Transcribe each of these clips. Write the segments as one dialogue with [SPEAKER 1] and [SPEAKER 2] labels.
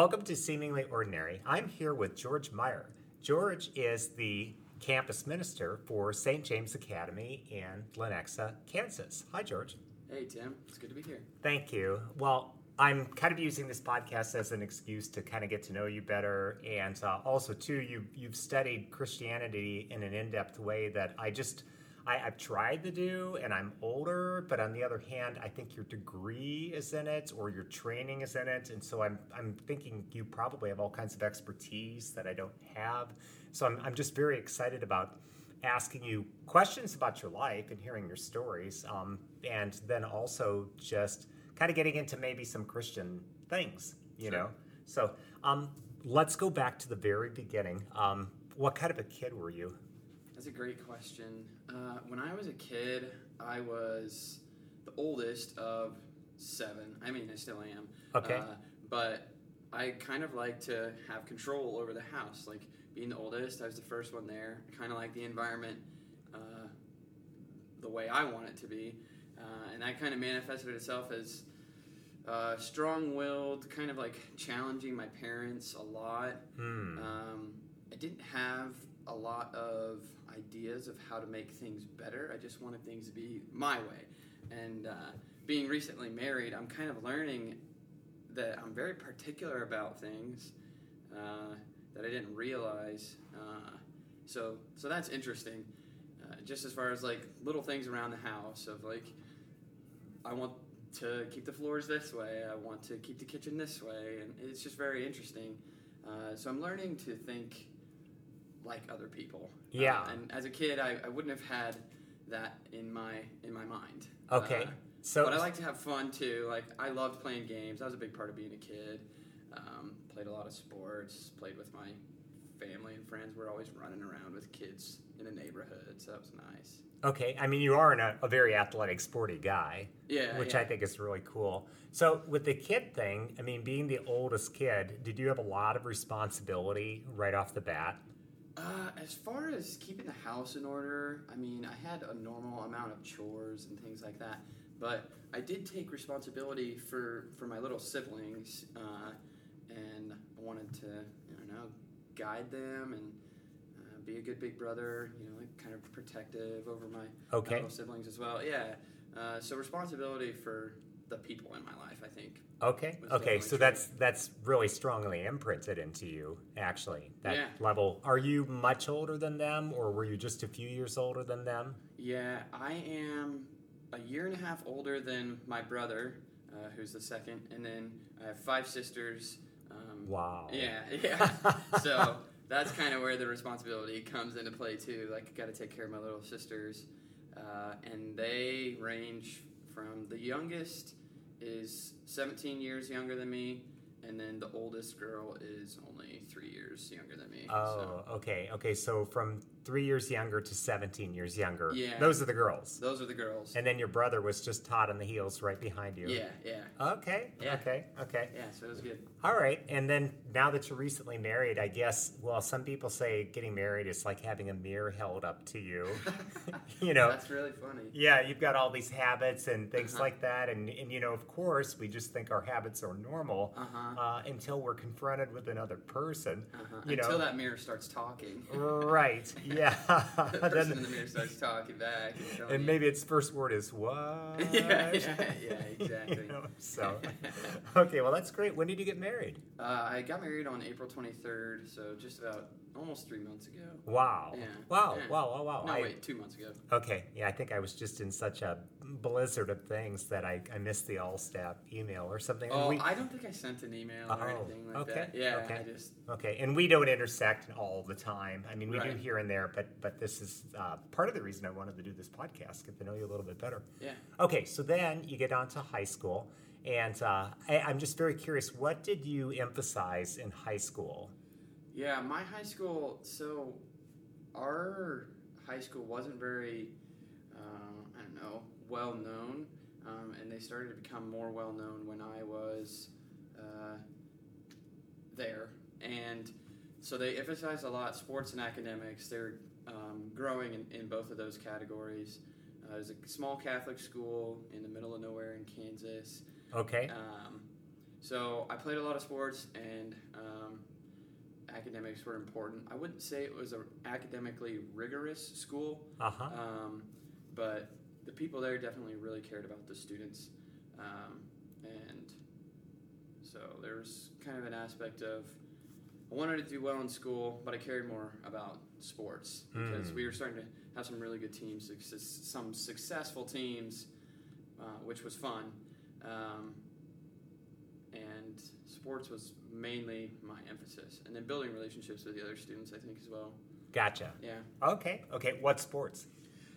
[SPEAKER 1] Welcome to Seemingly Ordinary. I'm here with George Meyer. George is the campus minister for St. James Academy in Lenexa, Kansas. Hi, George.
[SPEAKER 2] Hey, Tim. It's good to be here.
[SPEAKER 1] Thank you. Well, I'm kind of using this podcast as an excuse to kind of get to know you better, and uh, also too, you you've studied Christianity in an in-depth way that I just I, have tried to do, and I'm older. But on the other hand, I think your degree is in it, or your training is in it, and so I'm I'm thinking you probably have all kinds of expertise that I don't have. So I'm I'm just very excited about asking you questions about your life and hearing your stories, um, and then also just kind of getting into maybe some Christian things, you sure. know. So um, let's go back to the very beginning. Um, what kind of a kid were you?
[SPEAKER 2] That's a great question. Uh, when I was a kid, I was the oldest of seven. I mean, I still am.
[SPEAKER 1] Okay. Uh,
[SPEAKER 2] but I kind of like to have control over the house. Like being the oldest, I was the first one there. I kind of like the environment uh, the way I want it to be. Uh, and that kind of manifested itself as uh, strong-willed, kind of like challenging my parents a lot.
[SPEAKER 1] Hmm.
[SPEAKER 2] Um, I didn't have a lot of ideas of how to make things better. I just wanted things to be my way. And uh, being recently married, I'm kind of learning that I'm very particular about things uh, that I didn't realize. Uh, so, so that's interesting. Uh, just as far as like little things around the house of like, I want to keep the floors this way. I want to keep the kitchen this way, and it's just very interesting. Uh, so I'm learning to think like other people.
[SPEAKER 1] Yeah.
[SPEAKER 2] Uh, and as a kid, I, I wouldn't have had that in my in my mind.
[SPEAKER 1] Okay. Uh,
[SPEAKER 2] so, but I like to have fun too. Like I loved playing games. That was a big part of being a kid. Um, played a lot of sports. Played with my family and friends. We're always running around with kids in the neighborhood, so that was nice.
[SPEAKER 1] Okay, I mean you are a, a very athletic, sporty guy.
[SPEAKER 2] Yeah,
[SPEAKER 1] which
[SPEAKER 2] yeah.
[SPEAKER 1] I think is really cool. So with the kid thing, I mean, being the oldest kid, did you have a lot of responsibility right off the bat?
[SPEAKER 2] Uh, as far as keeping the house in order, I mean, I had a normal amount of chores and things like that, but I did take responsibility for for my little siblings, uh, and I wanted to, don't know, guide them and uh, be a good big brother. You know, like kind of protective over my,
[SPEAKER 1] okay.
[SPEAKER 2] little siblings as well. Yeah. Uh, so responsibility for the people in my life, I think.
[SPEAKER 1] Okay. Okay. So true. that's that's really strongly imprinted into you, actually. That
[SPEAKER 2] yeah.
[SPEAKER 1] level. Are you much older than them, or were you just a few years older than them?
[SPEAKER 2] Yeah, I am a year and a half older than my brother, uh, who's the second, and then I have five sisters. Um,
[SPEAKER 1] wow.
[SPEAKER 2] Yeah. Yeah. so that's kind of where the responsibility comes into play too. Like, I got to take care of my little sisters, uh, and they range from the youngest is 17 years younger than me, and then the oldest girl is only three years younger than me.
[SPEAKER 1] Oh,
[SPEAKER 2] so.
[SPEAKER 1] okay, okay. So from three years younger to 17 years younger.
[SPEAKER 2] Yeah.
[SPEAKER 1] Those are the girls.
[SPEAKER 2] Those are the girls.
[SPEAKER 1] And then your brother was just hot on the heels right behind you.
[SPEAKER 2] Yeah, yeah.
[SPEAKER 1] Okay,
[SPEAKER 2] yeah.
[SPEAKER 1] okay, okay.
[SPEAKER 2] Yeah, so it was good.
[SPEAKER 1] All right. And then now that you're recently married, I guess, well, some people say getting married is like having a mirror held up to you. you know?
[SPEAKER 2] That's really funny.
[SPEAKER 1] Yeah, you've got all these habits and things uh-huh. like that. And, and, you know, of course, we just think our habits are normal
[SPEAKER 2] uh-huh.
[SPEAKER 1] uh, until we're confronted with another person.
[SPEAKER 2] Uh-huh.
[SPEAKER 1] You
[SPEAKER 2] until
[SPEAKER 1] know?
[SPEAKER 2] that mirror starts talking.
[SPEAKER 1] right. Yeah.
[SPEAKER 2] the person then, in the mirror starts talking back.
[SPEAKER 1] And, and maybe its first word is, what?
[SPEAKER 2] yeah, yeah, yeah, exactly.
[SPEAKER 1] you know, so, okay, well, that's great. When did you get married?
[SPEAKER 2] Uh, I got married on April 23rd, so just about almost three months ago.
[SPEAKER 1] Wow.
[SPEAKER 2] Yeah.
[SPEAKER 1] Wow,
[SPEAKER 2] yeah.
[SPEAKER 1] wow, wow, wow.
[SPEAKER 2] No,
[SPEAKER 1] I,
[SPEAKER 2] wait, two months ago.
[SPEAKER 1] Okay, yeah, I think I was just in such a blizzard of things that I, I missed the all staff email or something.
[SPEAKER 2] Oh, we, I don't think I sent an email
[SPEAKER 1] oh,
[SPEAKER 2] or anything like
[SPEAKER 1] okay,
[SPEAKER 2] that. Yeah,
[SPEAKER 1] okay.
[SPEAKER 2] I just.
[SPEAKER 1] Okay, and we don't intersect all the time. I mean, we
[SPEAKER 2] right.
[SPEAKER 1] do here and there, but but this is uh, part of the reason I wanted to do this podcast, get to know you a little bit better.
[SPEAKER 2] Yeah.
[SPEAKER 1] Okay, so then you get on to high school. And uh, I, I'm just very curious, what did you emphasize in high school?
[SPEAKER 2] Yeah, my high school, so our high school wasn't very, uh, I don't know, well known. Um, and they started to become more well known when I was uh, there. And so they emphasize a lot sports and academics. They're um, growing in, in both of those categories. Uh, a small Catholic school in the middle of nowhere in Kansas.
[SPEAKER 1] Okay.
[SPEAKER 2] Um, so I played a lot of sports, and um, academics were important. I wouldn't say it was an academically rigorous school,
[SPEAKER 1] Uh huh.
[SPEAKER 2] um, but the people there definitely really cared about the students, um, and so there was kind of an aspect of I wanted to do well in school, but I cared more about sports because
[SPEAKER 1] Mm.
[SPEAKER 2] we were starting to have some really good teams, some successful teams, uh, which was fun. Um, and sports was mainly my emphasis, and then building relationships with the other students, I think, as well.
[SPEAKER 1] Gotcha.
[SPEAKER 2] Yeah.
[SPEAKER 1] Okay. Okay. What sports?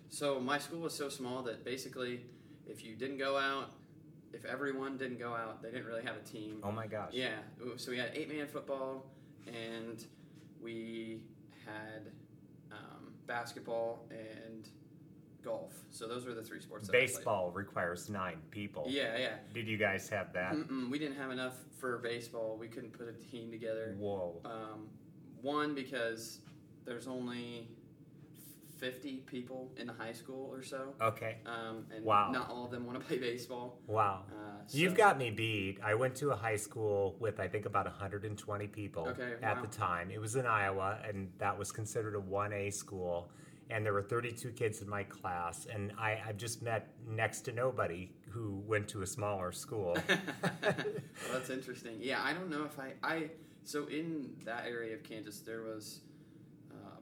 [SPEAKER 2] So my school was so small that basically, if you didn't go out, if everyone didn't go out, they didn't really have a team.
[SPEAKER 1] Oh my gosh.
[SPEAKER 2] Yeah. So we had eight man football, and we had um, basketball and golf. So those were the three sports.
[SPEAKER 1] Baseball requires nine people.
[SPEAKER 2] Yeah, yeah.
[SPEAKER 1] Did you guys have that?
[SPEAKER 2] Mm-mm, we didn't have enough for baseball. We couldn't put a team together.
[SPEAKER 1] Whoa.
[SPEAKER 2] Um, one because there's only 50 people in the high school or so,
[SPEAKER 1] Okay.
[SPEAKER 2] um, and
[SPEAKER 1] Wow.
[SPEAKER 2] not all of them want to play baseball.
[SPEAKER 1] Wow.
[SPEAKER 2] Uh,
[SPEAKER 1] You've got me beat. I went to a high school with I think about 120 people
[SPEAKER 2] Okay,
[SPEAKER 1] at
[SPEAKER 2] wow.
[SPEAKER 1] the time. It was in Iowa, and that was considered a 1A school. And there were 32 kids in my class, and I, I've just met next to nobody who went to a smaller school.
[SPEAKER 2] well, that's interesting. Yeah, I don't know if I I so in that area of Kansas there was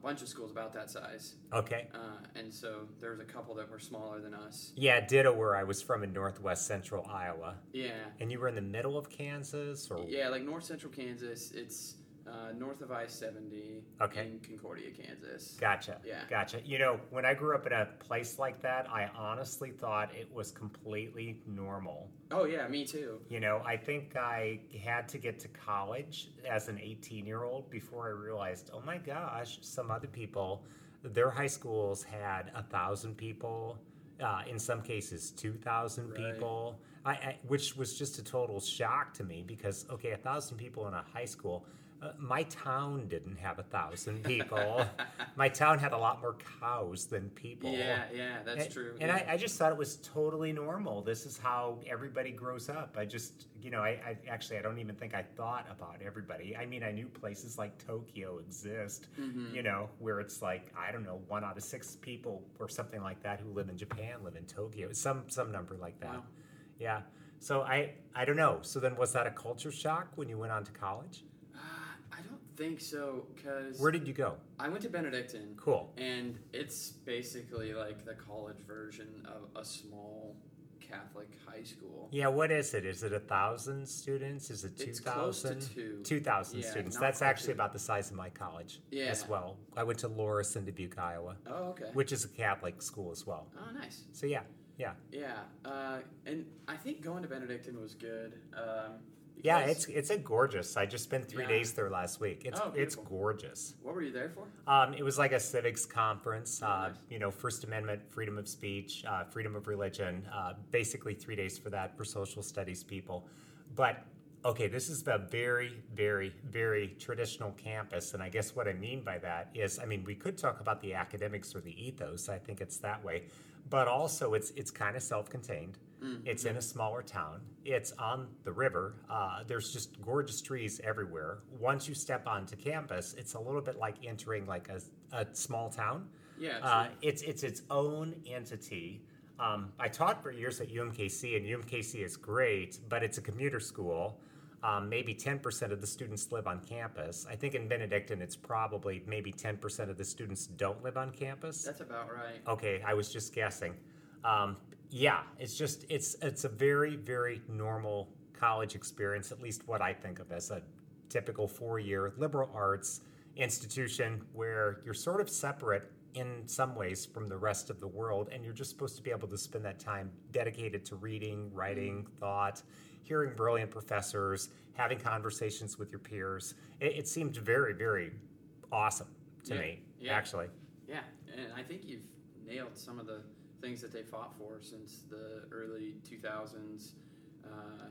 [SPEAKER 2] bunch of schools about that size,
[SPEAKER 1] okay.
[SPEAKER 2] uh, and so there was a couple that were smaller than us.
[SPEAKER 1] Yeah, ditto where I was from in northwest central Iowa.
[SPEAKER 2] Yeah,
[SPEAKER 1] And you were in the middle of Kansas, or
[SPEAKER 2] yeah, like north central Kansas. It's uh, north of I seventy
[SPEAKER 1] Okay.
[SPEAKER 2] in Concordia, Kansas.
[SPEAKER 1] Gotcha.
[SPEAKER 2] Yeah.
[SPEAKER 1] Gotcha. You know, when I grew up in a place like that, I honestly thought it was completely normal.
[SPEAKER 2] Oh yeah, me too.
[SPEAKER 1] You know, I think I had to get to college as an 18 year old before I realized, oh my gosh, some other people, their high schools had a thousand people, uh, in some cases, 2,000
[SPEAKER 2] Right.
[SPEAKER 1] people, I, I, which was just a total shock to me because, okay, a thousand people in a high school. Uh, my town didn't have a thousand people. my town had a lot more cows than people.
[SPEAKER 2] Yeah, yeah, that's
[SPEAKER 1] And-
[SPEAKER 2] true.
[SPEAKER 1] And
[SPEAKER 2] yeah.
[SPEAKER 1] I, I just thought it was totally normal. This is how everybody grows up. I just, you know, I, I actually, I don't even think I thought about everybody. I mean, I knew places like Tokyo exist,
[SPEAKER 2] Mhm.
[SPEAKER 1] you know, where it's like, I don't know, one out of six people or something like that who live in Japan live in Tokyo. Some, some number like that.
[SPEAKER 2] Wow.
[SPEAKER 1] Yeah. So I, I don't know. So then was that a culture shock when you went on to college?
[SPEAKER 2] Think so, because
[SPEAKER 1] Where did you go?
[SPEAKER 2] I went to Benedictine,
[SPEAKER 1] Cool.
[SPEAKER 2] and it's basically like the college version of a small Catholic high school.
[SPEAKER 1] Yeah, what is it? Is it a thousand students? Is it two
[SPEAKER 2] It's close to
[SPEAKER 1] thousand?
[SPEAKER 2] two.
[SPEAKER 1] Two thousand
[SPEAKER 2] Yeah,
[SPEAKER 1] students.
[SPEAKER 2] not
[SPEAKER 1] That's
[SPEAKER 2] quite
[SPEAKER 1] actually
[SPEAKER 2] two.
[SPEAKER 1] about the size of my college
[SPEAKER 2] Yeah.
[SPEAKER 1] as well. I went to Loras in Dubuque, Iowa,
[SPEAKER 2] Oh, okay.
[SPEAKER 1] which is a Catholic school as well.
[SPEAKER 2] Oh, nice.
[SPEAKER 1] So yeah, yeah,
[SPEAKER 2] Yeah, uh, and I think going to Benedictine was good. Um,
[SPEAKER 1] yeah. It's it's a gorgeous. I just spent three
[SPEAKER 2] Yeah.
[SPEAKER 1] days there last week. It's
[SPEAKER 2] Oh,
[SPEAKER 1] it's
[SPEAKER 2] beautiful.
[SPEAKER 1] gorgeous.
[SPEAKER 2] What were you there for?
[SPEAKER 1] Um, it was like a civics conference.
[SPEAKER 2] Oh,
[SPEAKER 1] Uh,
[SPEAKER 2] nice.
[SPEAKER 1] You know, First Amendment, freedom of speech, uh, freedom of religion. Uh, basically, three days for that for social studies people. But okay, this is a very, very, very traditional campus, and I guess what I mean by that is, I mean, we could talk about the academics or the ethos. I think it's that way, but also it's it's kind of self-contained.
[SPEAKER 2] Mm.
[SPEAKER 1] It's in a smaller town. It's on the river. Uh, there's just gorgeous trees everywhere. Once you step onto campus, it's a little bit like entering like a, a small town.
[SPEAKER 2] Yeah,
[SPEAKER 1] Uh, it's it's its own entity. Um, I taught for years at UMKC, and UMKC is great, but it's a commuter school. Um, maybe 10% of the students live on campus. I think in Benedictine, it's probably maybe 10% of the students don't live on campus.
[SPEAKER 2] That's about right.
[SPEAKER 1] Okay, I was just guessing. Um, yeah, it's just it's it's a very very normal college experience, at least what I think of as a typical four-year liberal arts institution where you're sort of separate in some ways from the rest of the world, and you're just supposed to be able to spend that time dedicated to reading, writing, mm-hmm. thought, hearing brilliant professors, having conversations with your peers. It, it seemed very very awesome to
[SPEAKER 2] Yeah,
[SPEAKER 1] me,
[SPEAKER 2] yeah.
[SPEAKER 1] actually.
[SPEAKER 2] Yeah, and I think you've nailed some of the things that they fought for since the early 2000s. Uh,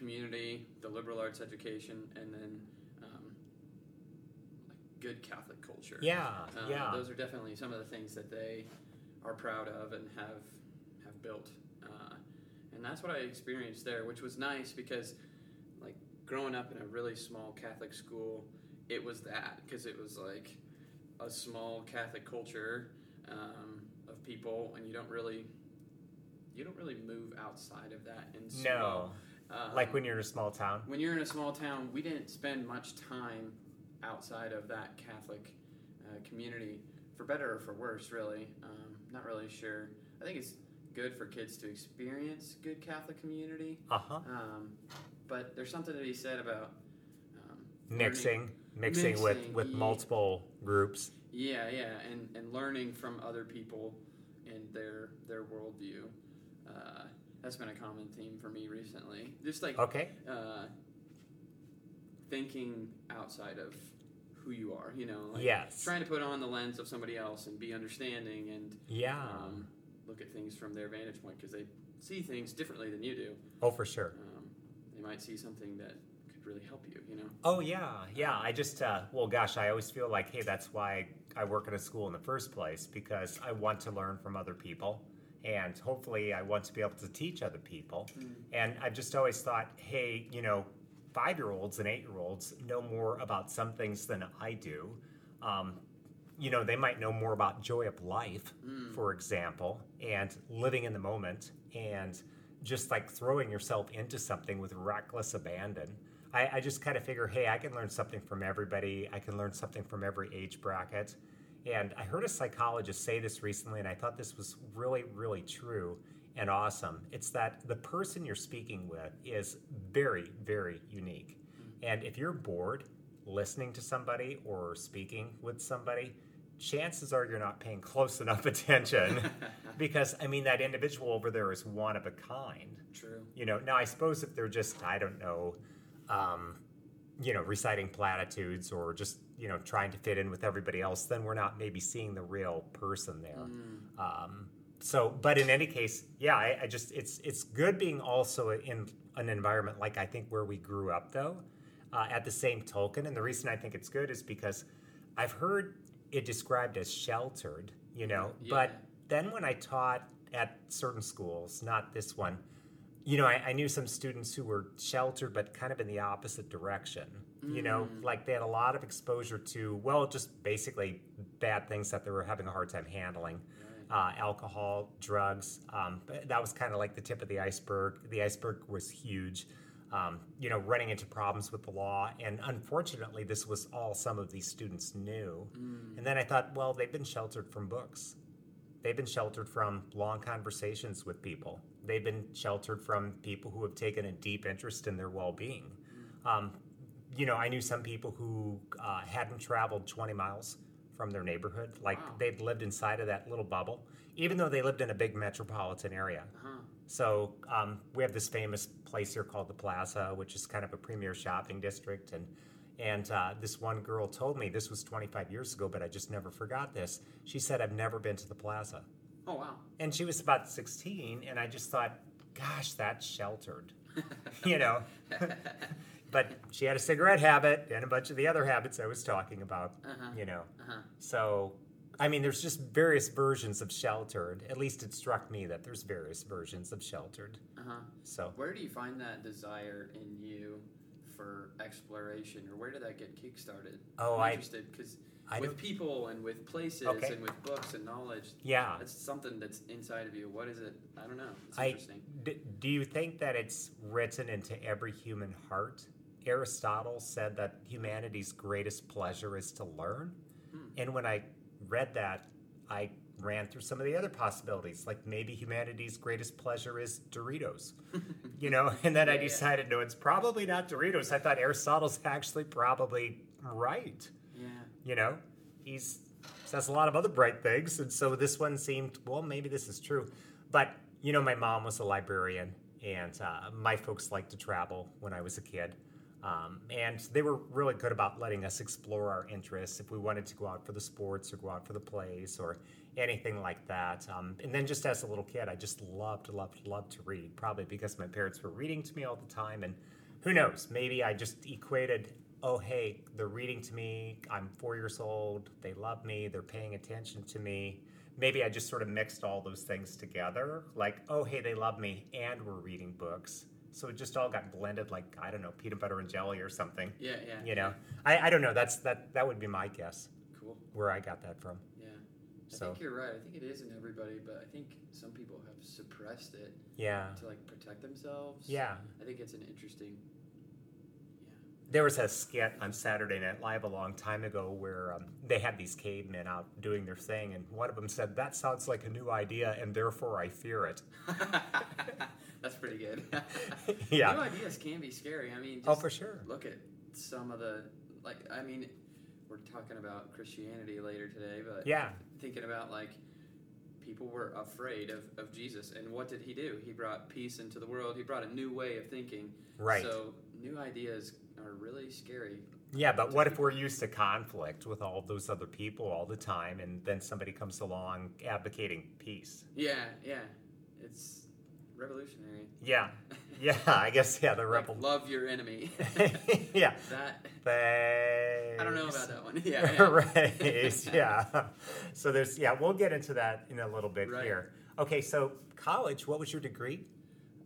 [SPEAKER 2] community, the liberal arts education, and then um, like good Catholic culture.
[SPEAKER 1] Yeah,
[SPEAKER 2] Uh,
[SPEAKER 1] yeah.
[SPEAKER 2] Those are definitely some of the things that they are proud of and have have built. Uh, and that's what I experienced there, which was nice because like, growing up in a really small Catholic school, it was that because it was like a small Catholic culture um, people, and you don't really you don't really move outside of that. And so,
[SPEAKER 1] No.
[SPEAKER 2] um,
[SPEAKER 1] Like when you're in a small town.
[SPEAKER 2] when you're in a small town, we didn't spend much time outside of that Catholic uh, community, for better or for worse, really. Um, not really sure. I think it's good for kids to experience good Catholic community,
[SPEAKER 1] Uh huh.
[SPEAKER 2] um, but there's something to be said about um,
[SPEAKER 1] Mixing, mixing, with with
[SPEAKER 2] yeah.
[SPEAKER 1] multiple groups.
[SPEAKER 2] Yeah, yeah, and, and learning from other people and their their worldview. Uh, that's been a common theme for me recently. Just like
[SPEAKER 1] Okay.
[SPEAKER 2] uh, thinking outside of who you are, you know, like
[SPEAKER 1] Yes.
[SPEAKER 2] trying to put on the lens of somebody else and be understanding and
[SPEAKER 1] Yeah.
[SPEAKER 2] um, look at things from their vantage point because they see things differently than you do.
[SPEAKER 1] oh, for sure.
[SPEAKER 2] Um, they might see something that could really help you, you know.
[SPEAKER 1] Oh yeah, yeah. I just uh, well, gosh, I always feel like, hey, that's why I work at a school in the first place because I want to learn from other people, and hopefully, I want to be able to teach other people. And I've just always thought, hey, you know, five-year-olds and eight-year-olds know more about some things than I do. Um, you know, they might know more about joy of life, for example, and living in the moment, and just like throwing yourself into something with reckless abandon. I, I just kind of figure, hey, I can learn something from everybody. I can learn something from every age bracket. And I heard a psychologist say this recently, and I thought this was really, really true and awesome. It's that the person you're speaking with is very, very unique. Mm-hmm. And if you're bored listening to somebody or speaking with somebody, chances are you're not paying close enough attention because, I mean, that individual over there is one of a kind.
[SPEAKER 2] True.
[SPEAKER 1] You know, now I suppose if they're just, I don't know, um, you know, reciting platitudes or just, you know, trying to fit in with everybody else, then we're not maybe seeing the real person there. Um, so, but in any case, yeah, I, I just, it's, it's good being also in an environment like I think where we grew up though, uh, at the same token. And the reason I think it's good is because I've heard it described as sheltered, you know, but then when I taught at certain schools, not this one, you know, I, I knew some students who were sheltered, but kind of in the opposite direction. You know, like they had a lot of exposure to, well, just basically bad things that they were having a hard time handling. Uh, alcohol, drugs. Um, but that was kind of like the tip of the iceberg. The iceberg was huge. Um, you know, running into problems with the law. And unfortunately, this was all some of these students knew. And then I thought, well, they've been sheltered from books. They've been sheltered from long conversations with people. They've been sheltered from people who have taken a deep interest in their well being. Um, you know, I knew some people who uh, hadn't traveled 20 miles from their neighborhood. Like
[SPEAKER 2] Wow.
[SPEAKER 1] they'd lived inside of that little bubble, even though they lived in a big metropolitan area.
[SPEAKER 2] Uh-huh.
[SPEAKER 1] So um, we have this famous place here called the Plaza, which is kind of a premier shopping district. And and uh, this one girl told me this was 25 years ago, but I just never forgot this. She said, "I've never been to the Plaza,"
[SPEAKER 2] Oh wow.
[SPEAKER 1] and she was about 16. And I just thought, "Gosh, that's sheltered," you know. but she had a cigarette habit and a bunch of the other habits I was talking about,
[SPEAKER 2] Uh-huh.
[SPEAKER 1] you know.
[SPEAKER 2] Uh-huh.
[SPEAKER 1] So, I mean, there's just various versions of sheltered. At least it struck me that there's various versions of sheltered.
[SPEAKER 2] Uh-huh.
[SPEAKER 1] So,
[SPEAKER 2] Where do you find that desire in you for exploration, or where did that get kickstarted?
[SPEAKER 1] Oh,
[SPEAKER 2] I'm interested because
[SPEAKER 1] I
[SPEAKER 2] with people and with places
[SPEAKER 1] Okay.
[SPEAKER 2] and with books and knowledge,
[SPEAKER 1] yeah.
[SPEAKER 2] that's something that's inside of you. What is it? I don't know. It's
[SPEAKER 1] I,
[SPEAKER 2] interesting.
[SPEAKER 1] d- do you think that it's written into every human heart? Aristotle said that humanity's greatest pleasure is to learn.
[SPEAKER 2] Hmm.
[SPEAKER 1] And when I read that, I ran through some of the other possibilities. Like maybe humanity's greatest pleasure is Doritos. you know, and then I
[SPEAKER 2] Yeah, yeah.
[SPEAKER 1] decided, no, it's probably not Doritos. I thought Aristotle's actually probably right. You know he's says a lot of other bright things and so this one seemed well maybe this is true. But you know my mom was a librarian and uh, my folks liked to travel when i was a kid. Um, and they were really good about letting us explore our interests if we wanted to go out for the sports or go out for the plays or anything like that. Um, and then just as a little kid i just loved loved loved to read probably because my parents were reading to me all the time and who knows maybe i just equated oh hey they're reading to me i'm four years old they love me they're paying attention to me maybe i just sort of mixed all those things together like oh hey they love me and we're reading books so it just all got blended like I don't know peanut butter and jelly or something.
[SPEAKER 2] Yeah, yeah.
[SPEAKER 1] You know, I, I don't know. That's that that would be my guess
[SPEAKER 2] Cool.
[SPEAKER 1] where I got that from.
[SPEAKER 2] Yeah. I
[SPEAKER 1] So
[SPEAKER 2] think you're right. I think it is in everybody, but I think some people have suppressed it
[SPEAKER 1] yeah,
[SPEAKER 2] to like protect themselves.
[SPEAKER 1] yeah.
[SPEAKER 2] I think it's an interesting.
[SPEAKER 1] There was a skit on Saturday Night Live a long time ago where um, they had these cavemen out doing their thing, and one of them said, "That sounds like a new idea, and therefore I fear it."
[SPEAKER 2] That's pretty good.
[SPEAKER 1] Yeah.
[SPEAKER 2] New ideas can be scary. I mean, just
[SPEAKER 1] Oh, for sure.
[SPEAKER 2] look at some of the like. I mean, we're talking about Christianity later today, but
[SPEAKER 1] Yeah,
[SPEAKER 2] thinking about like people were afraid of, of Jesus, and what did he do? He brought peace into the world. He brought a new way of thinking.
[SPEAKER 1] right.
[SPEAKER 2] So new ideas are really scary.
[SPEAKER 1] Yeah, but what if we're used to conflict with all those other people all the time, and then somebody comes along advocating peace?
[SPEAKER 2] Yeah, yeah. It's revolutionary.
[SPEAKER 1] Yeah, yeah. I guess yeah. The
[SPEAKER 2] Like,
[SPEAKER 1] rebel.
[SPEAKER 2] love your enemy.
[SPEAKER 1] yeah.
[SPEAKER 2] that
[SPEAKER 1] Thanks.
[SPEAKER 2] I don't know about that one. Yeah, yeah.
[SPEAKER 1] right. Yeah. So there's yeah. We'll get into that in a little bit
[SPEAKER 2] Right.
[SPEAKER 1] here. Okay. So college. What was your degree?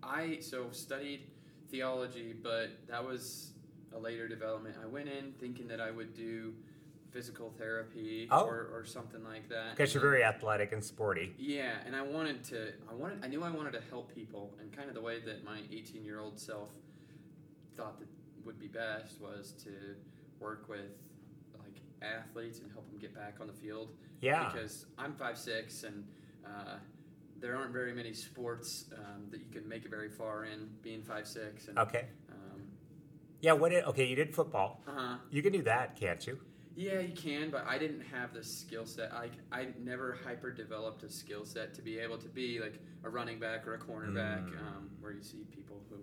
[SPEAKER 2] I so studied theology, but that was a later development. I went in thinking that I would do physical therapy
[SPEAKER 1] Oh.
[SPEAKER 2] or, or something like that.
[SPEAKER 1] Because you're very athletic and sporty.
[SPEAKER 2] Yeah, and I wanted to. I wanted. I knew I wanted to help people, and kind of the way that my 18 year old self thought that would be best was to work with like athletes and help them get back on the field.
[SPEAKER 1] Yeah.
[SPEAKER 2] Because I'm five six, and uh, there aren't very many sports um, that you can make it very far in being five six. And
[SPEAKER 1] Okay.
[SPEAKER 2] um,
[SPEAKER 1] Yeah. What? Did, okay. You did football.
[SPEAKER 2] uh-huh.
[SPEAKER 1] You can do that, can't you?
[SPEAKER 2] Yeah, you can, but I didn't have the skill set. I, I never hyper developed a skill set to be able to be like a running back or a cornerback,
[SPEAKER 1] Mm.
[SPEAKER 2] um, where you see people who.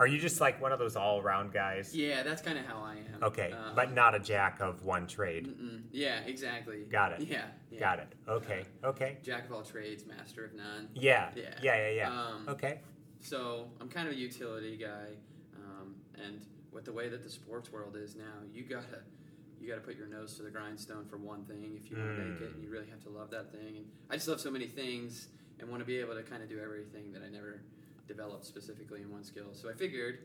[SPEAKER 1] Are you just like one of those all-around guys?
[SPEAKER 2] Yeah, that's kind of how I am.
[SPEAKER 1] Okay,
[SPEAKER 2] Um,
[SPEAKER 1] but not a jack of one trade.
[SPEAKER 2] mm-mm. Yeah, exactly.
[SPEAKER 1] Got it.
[SPEAKER 2] Yeah, yeah.
[SPEAKER 1] Got it. Okay. Okay.
[SPEAKER 2] Jack of all trades, master of none.
[SPEAKER 1] Yeah.
[SPEAKER 2] Yeah.
[SPEAKER 1] Yeah. Yeah. Yeah.
[SPEAKER 2] Um,
[SPEAKER 1] Okay.
[SPEAKER 2] So I'm kind of a utility guy, um, and with the way that the sports world is now, you gotta you gotta put your nose to the grindstone for one thing if you want to make it,
[SPEAKER 1] Mm.
[SPEAKER 2] and you really have to love that thing. And I just love so many things and want to be able to kind of do everything that I never developed specifically in one skill. So I figured,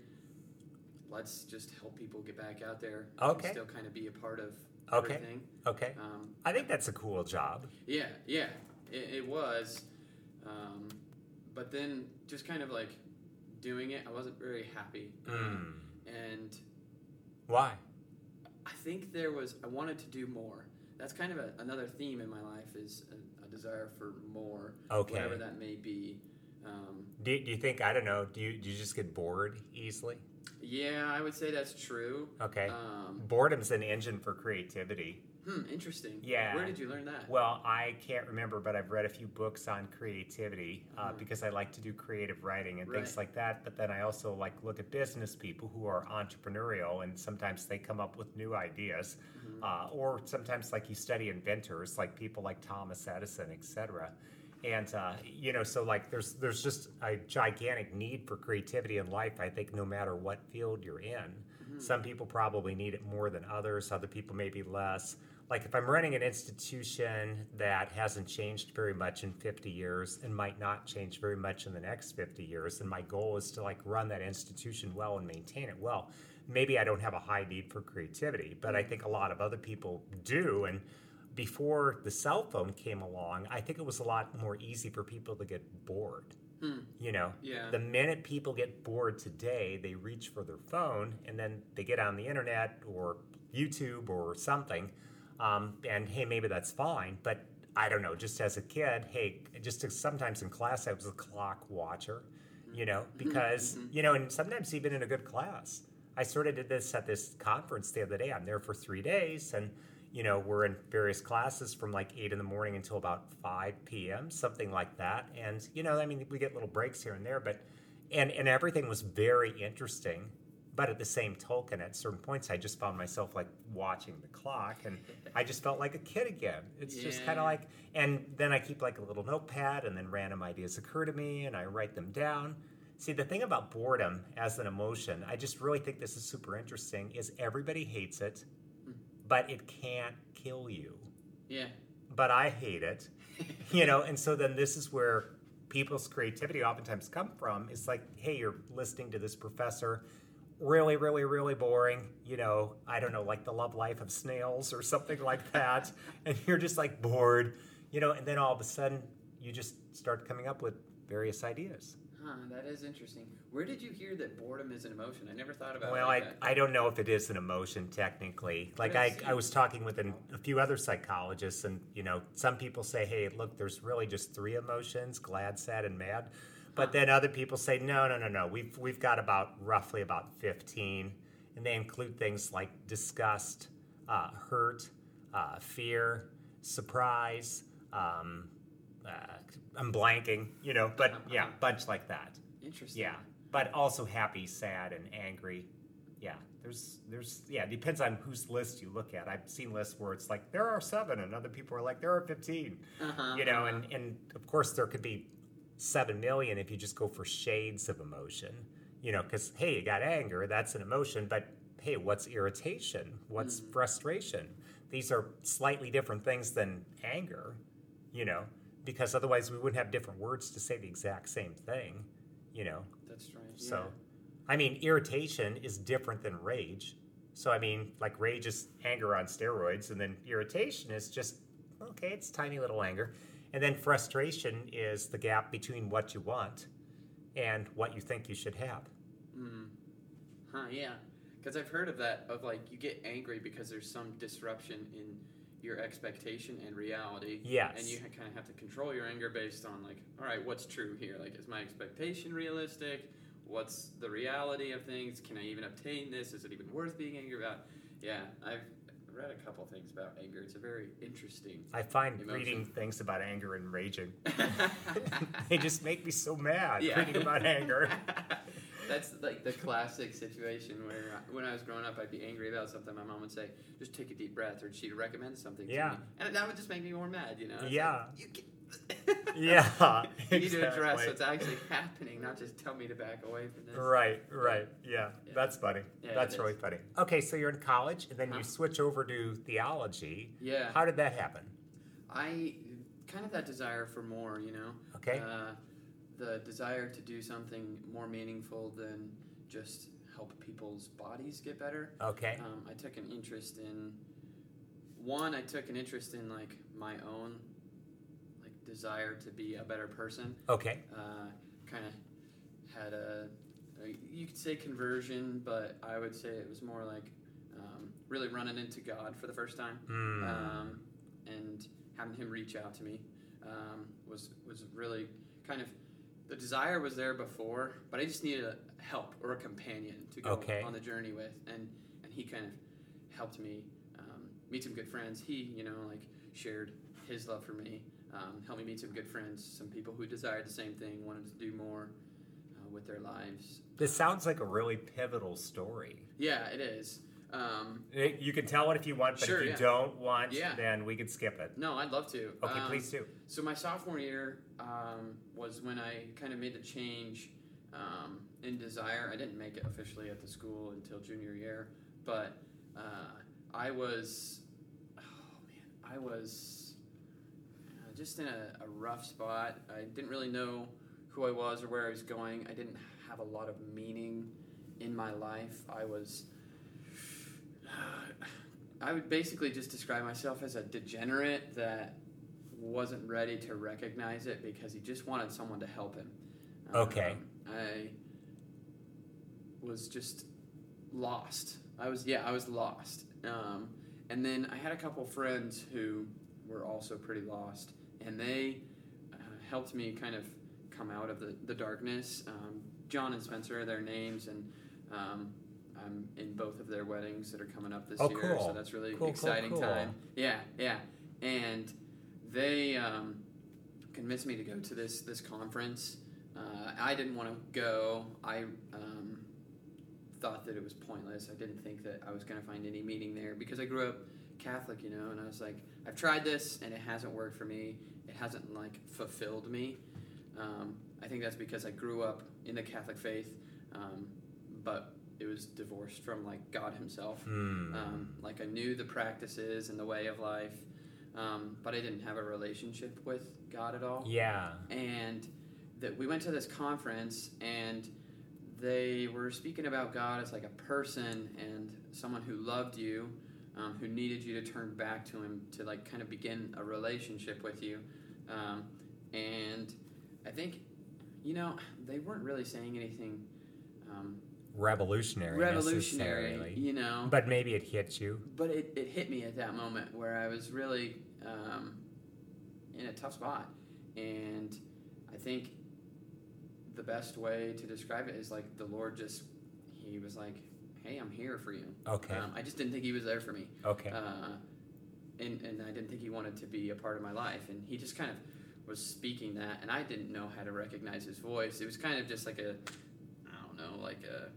[SPEAKER 2] let's just help people get back out there.
[SPEAKER 1] Okay.
[SPEAKER 2] And still kind of be a part of
[SPEAKER 1] Okay.
[SPEAKER 2] everything.
[SPEAKER 1] Okay.
[SPEAKER 2] Um,
[SPEAKER 1] I think that's a cool job.
[SPEAKER 2] yeah, yeah, it, it was. Um, but then just kind of like doing it, I wasn't very happy.
[SPEAKER 1] Mm.
[SPEAKER 2] And
[SPEAKER 1] Why?
[SPEAKER 2] I think there was, I wanted to do more. That's kind of a, another theme in my life is a, a desire for more,
[SPEAKER 1] Okay.
[SPEAKER 2] whatever that may be. Um,
[SPEAKER 1] Do, do you think I don't know? Do you do you just get bored easily?
[SPEAKER 2] yeah, I would say that's true.
[SPEAKER 1] Okay.
[SPEAKER 2] Um,
[SPEAKER 1] Boredom's an engine for creativity.
[SPEAKER 2] hmm, interesting.
[SPEAKER 1] Yeah.
[SPEAKER 2] Where did you learn that?
[SPEAKER 1] Well, I can't remember, but I've read a few books on creativity uh,
[SPEAKER 2] Mhm.
[SPEAKER 1] because I like to do creative writing and things like that. But then I also like look at business people who are entrepreneurial, and sometimes they come up with new ideas.
[SPEAKER 2] Mhm.
[SPEAKER 1] Uh, or sometimes, like you study inventors, like people like Thomas Edison, etc. And uh, you know, so like there's there's just a gigantic need for creativity in life. I think no matter what field you're in,
[SPEAKER 2] Mhm.
[SPEAKER 1] some people probably need it more than others. Other people maybe less. Like if I'm running an institution that hasn't changed very much in 50 years and might not change very much in the next 50 years, and my goal is to like run that institution well and maintain it well, maybe I don't have a high need for creativity. But I think a lot of other people do. And before the cell phone came along, I think it was a lot more easy for people to get bored.
[SPEAKER 2] Hmm.
[SPEAKER 1] You know,
[SPEAKER 2] Yeah.
[SPEAKER 1] the minute people get bored today, they reach for their phone and then they get on the internet or YouTube or something. Um, and hey, maybe that's fine, but I don't know. Just as a kid, hey, just to, sometimes in class, I was a clock watcher, you know, because,
[SPEAKER 2] mhm.
[SPEAKER 1] you know, and sometimes even in a good class. I sort of did this at this conference the other day. I'm there for three days and you know, we're in various classes from like 8 in the morning until about 5 p.m., something like that. And, you know, I mean, we get little breaks here and there, but, and, and everything was very interesting. But at the same token, at certain points, I just found myself like watching the clock and I just felt like a kid again. It's just kind of like, and then I keep like a little notepad and then random ideas occur to me and I write them down. See, the thing about boredom as an emotion, I just really think this is super interesting, is everybody hates it, but it can't kill you.
[SPEAKER 2] Yeah.
[SPEAKER 1] But I hate it, you know, and so then this is where people's creativity oftentimes come from It's like, hey, you're listening to this professor, really, really, really boring. You know, I don't know, like the love life of snails or something like that, and you're just like bored. You know, and then all of a sudden you just start coming up with various ideas.
[SPEAKER 2] Huh, that is interesting. Where did you hear that boredom is an emotion? I never thought about
[SPEAKER 1] Well,
[SPEAKER 2] it like
[SPEAKER 1] I,
[SPEAKER 2] that.
[SPEAKER 1] I don't know if it is an emotion technically. Like I, I was talking with an, a few other psychologists, and you know, some people say, "Hey, look, there's really just three emotions: glad, sad, and mad." But then other people say, "No, no, no, no. We've we've got about roughly about 15, and they include things like disgust, uh, hurt, uh, fear, surprise." Um, uh, I'm blanking, you know, but yeah, bunch like that.
[SPEAKER 2] Interesting.
[SPEAKER 1] Yeah, but also happy, sad, and angry. Yeah, there's there's yeah, it depends on whose list you look at. I've seen lists where it's like there are seven, and other people are like there are 15
[SPEAKER 2] Uh-huh,
[SPEAKER 1] You know,
[SPEAKER 2] uh-huh.
[SPEAKER 1] and and of course there could be seven million if you just go for shades of emotion. You know, because hey, you got anger, that's an emotion, but hey, what's irritation? What's
[SPEAKER 2] Mm.
[SPEAKER 1] frustration? These are slightly different things than anger. You know, because otherwise we wouldn't have different words to say the exact same thing. You know,
[SPEAKER 2] That's right.
[SPEAKER 1] so,
[SPEAKER 2] yeah.
[SPEAKER 1] I mean, irritation is different than rage. So, I mean, like rage is anger on steroids, and then irritation is just, okay, it's tiny little anger. And then frustration is the gap between what you want and what you think you should have.
[SPEAKER 2] Mm. Huh, yeah. Because I've heard of that, of like you get angry because there's some disruption in your expectation and reality.
[SPEAKER 1] Yes.
[SPEAKER 2] And you kind of have to control your anger based on like, all right, what's true here? Like, is my expectation realistic? What's the reality of things? Can I even obtain this? Is it even worth being angry about? Yeah, I've read a couple things about anger. It's a very interesting.
[SPEAKER 1] I find
[SPEAKER 2] Emotion.
[SPEAKER 1] reading things about anger and raging, they just make me so mad
[SPEAKER 2] Yeah.
[SPEAKER 1] reading about anger.
[SPEAKER 2] That's like the classic situation where uh, when I was growing up, I'd be angry about something. My mom would say, "Just take a deep breath," or she'd recommend something
[SPEAKER 1] Yeah.
[SPEAKER 2] to me, and that would just make me more mad. You know? It's
[SPEAKER 1] Yeah.
[SPEAKER 2] Like, you
[SPEAKER 1] Yeah,
[SPEAKER 2] you need to address what's actually happening, not just tell me to back away from this.
[SPEAKER 1] Right, right. Yeah,
[SPEAKER 2] Yeah.
[SPEAKER 1] that's funny.
[SPEAKER 2] Yeah,
[SPEAKER 1] that's really
[SPEAKER 2] is.
[SPEAKER 1] funny. Okay, so you're in college and then you switch over to theology.
[SPEAKER 2] Yeah.
[SPEAKER 1] How did that happen?
[SPEAKER 2] I kind of that desire for more. You know?
[SPEAKER 1] Okay.
[SPEAKER 2] Uh, the desire to do something more meaningful than just help people's bodies get better.
[SPEAKER 1] Okay.
[SPEAKER 2] Um, I took an interest in one. I took an interest in like my own like desire to be a better person.
[SPEAKER 1] Okay.
[SPEAKER 2] Uh, kind of had a, a you could say conversion, but I would say it was more like um, really running into God for the first time
[SPEAKER 1] Mm.
[SPEAKER 2] um, and having Him reach out to me um, was was really kind of the desire was there before, but I just needed a help or a companion to go
[SPEAKER 1] Okay.
[SPEAKER 2] on the journey with, and and He kind of helped me um, meet some good friends. He, you know, like shared His love for me, um, helped me meet some good friends, some people who desired the same thing, wanted to do more uh, with their lives.
[SPEAKER 1] This sounds like a really pivotal story.
[SPEAKER 2] Yeah, it is. Um,
[SPEAKER 1] Eh, You can tell it if you want, but
[SPEAKER 2] Sure,
[SPEAKER 1] if you
[SPEAKER 2] yeah.
[SPEAKER 1] don't want,
[SPEAKER 2] Yeah.
[SPEAKER 1] then we can skip it.
[SPEAKER 2] no, I'd love to.
[SPEAKER 1] Okay,
[SPEAKER 2] Um,
[SPEAKER 1] please do.
[SPEAKER 2] So my sophomore year um, was when I kind of made the change um, in desire. I didn't make it officially at the school until junior year, but uh, I was, oh man, I was uh, just in a, a rough spot. I didn't really know who I was or where I was going. I didn't have a lot of meaning in my life. I was. I would basically just describe myself as a degenerate that wasn't ready to recognize it because he just wanted someone to help him.
[SPEAKER 1] Okay.
[SPEAKER 2] Um, I was just lost. I was yeah, I was lost. Um, and then I had a couple friends who were also pretty lost, and they uh, helped me kind of come out of the, the darkness. Um, John and Spencer are their names, and um, I'm in both of their weddings that are coming up this
[SPEAKER 1] Oh,
[SPEAKER 2] year,
[SPEAKER 1] cool.
[SPEAKER 2] so that's really
[SPEAKER 1] Cool, cool,
[SPEAKER 2] exciting
[SPEAKER 1] cool.
[SPEAKER 2] time. Yeah, yeah, and they um, convinced me to go to this this conference. Uh, I didn't want to go. I um, thought that it was pointless. I didn't think that I was going to find any meaning there because I grew up Catholic, you know, and I was like, I've tried this and it hasn't worked for me. It hasn't like fulfilled me. Um, I think that's because I grew up in the Catholic faith, um, but it was divorced from like God Himself.
[SPEAKER 1] Hmm.
[SPEAKER 2] Um, like I knew the practices and the way of life, um, but I didn't have a relationship with God at all.
[SPEAKER 1] yeah.
[SPEAKER 2] And that we went to this conference and they were speaking about God as like a person and someone who loved you, um, who needed you to turn back to Him to like kind of begin a relationship with you. Um, and I think, you know, they weren't really saying anything um,
[SPEAKER 1] revolutionary,
[SPEAKER 2] revolutionary, you know.
[SPEAKER 1] But maybe it hit you.
[SPEAKER 2] But it, it hit me at that moment where I was really um, in a tough spot. And I think the best way to describe it is like the Lord just, He was like, hey, I'm here for you.
[SPEAKER 1] Okay.
[SPEAKER 2] Um, I just didn't think He was there for me.
[SPEAKER 1] Okay.
[SPEAKER 2] Uh, and, and I didn't think He wanted to be a part of my life. And He just kind of was speaking that, and I didn't know how to recognize His voice. It was kind of just like a, I don't know, like a,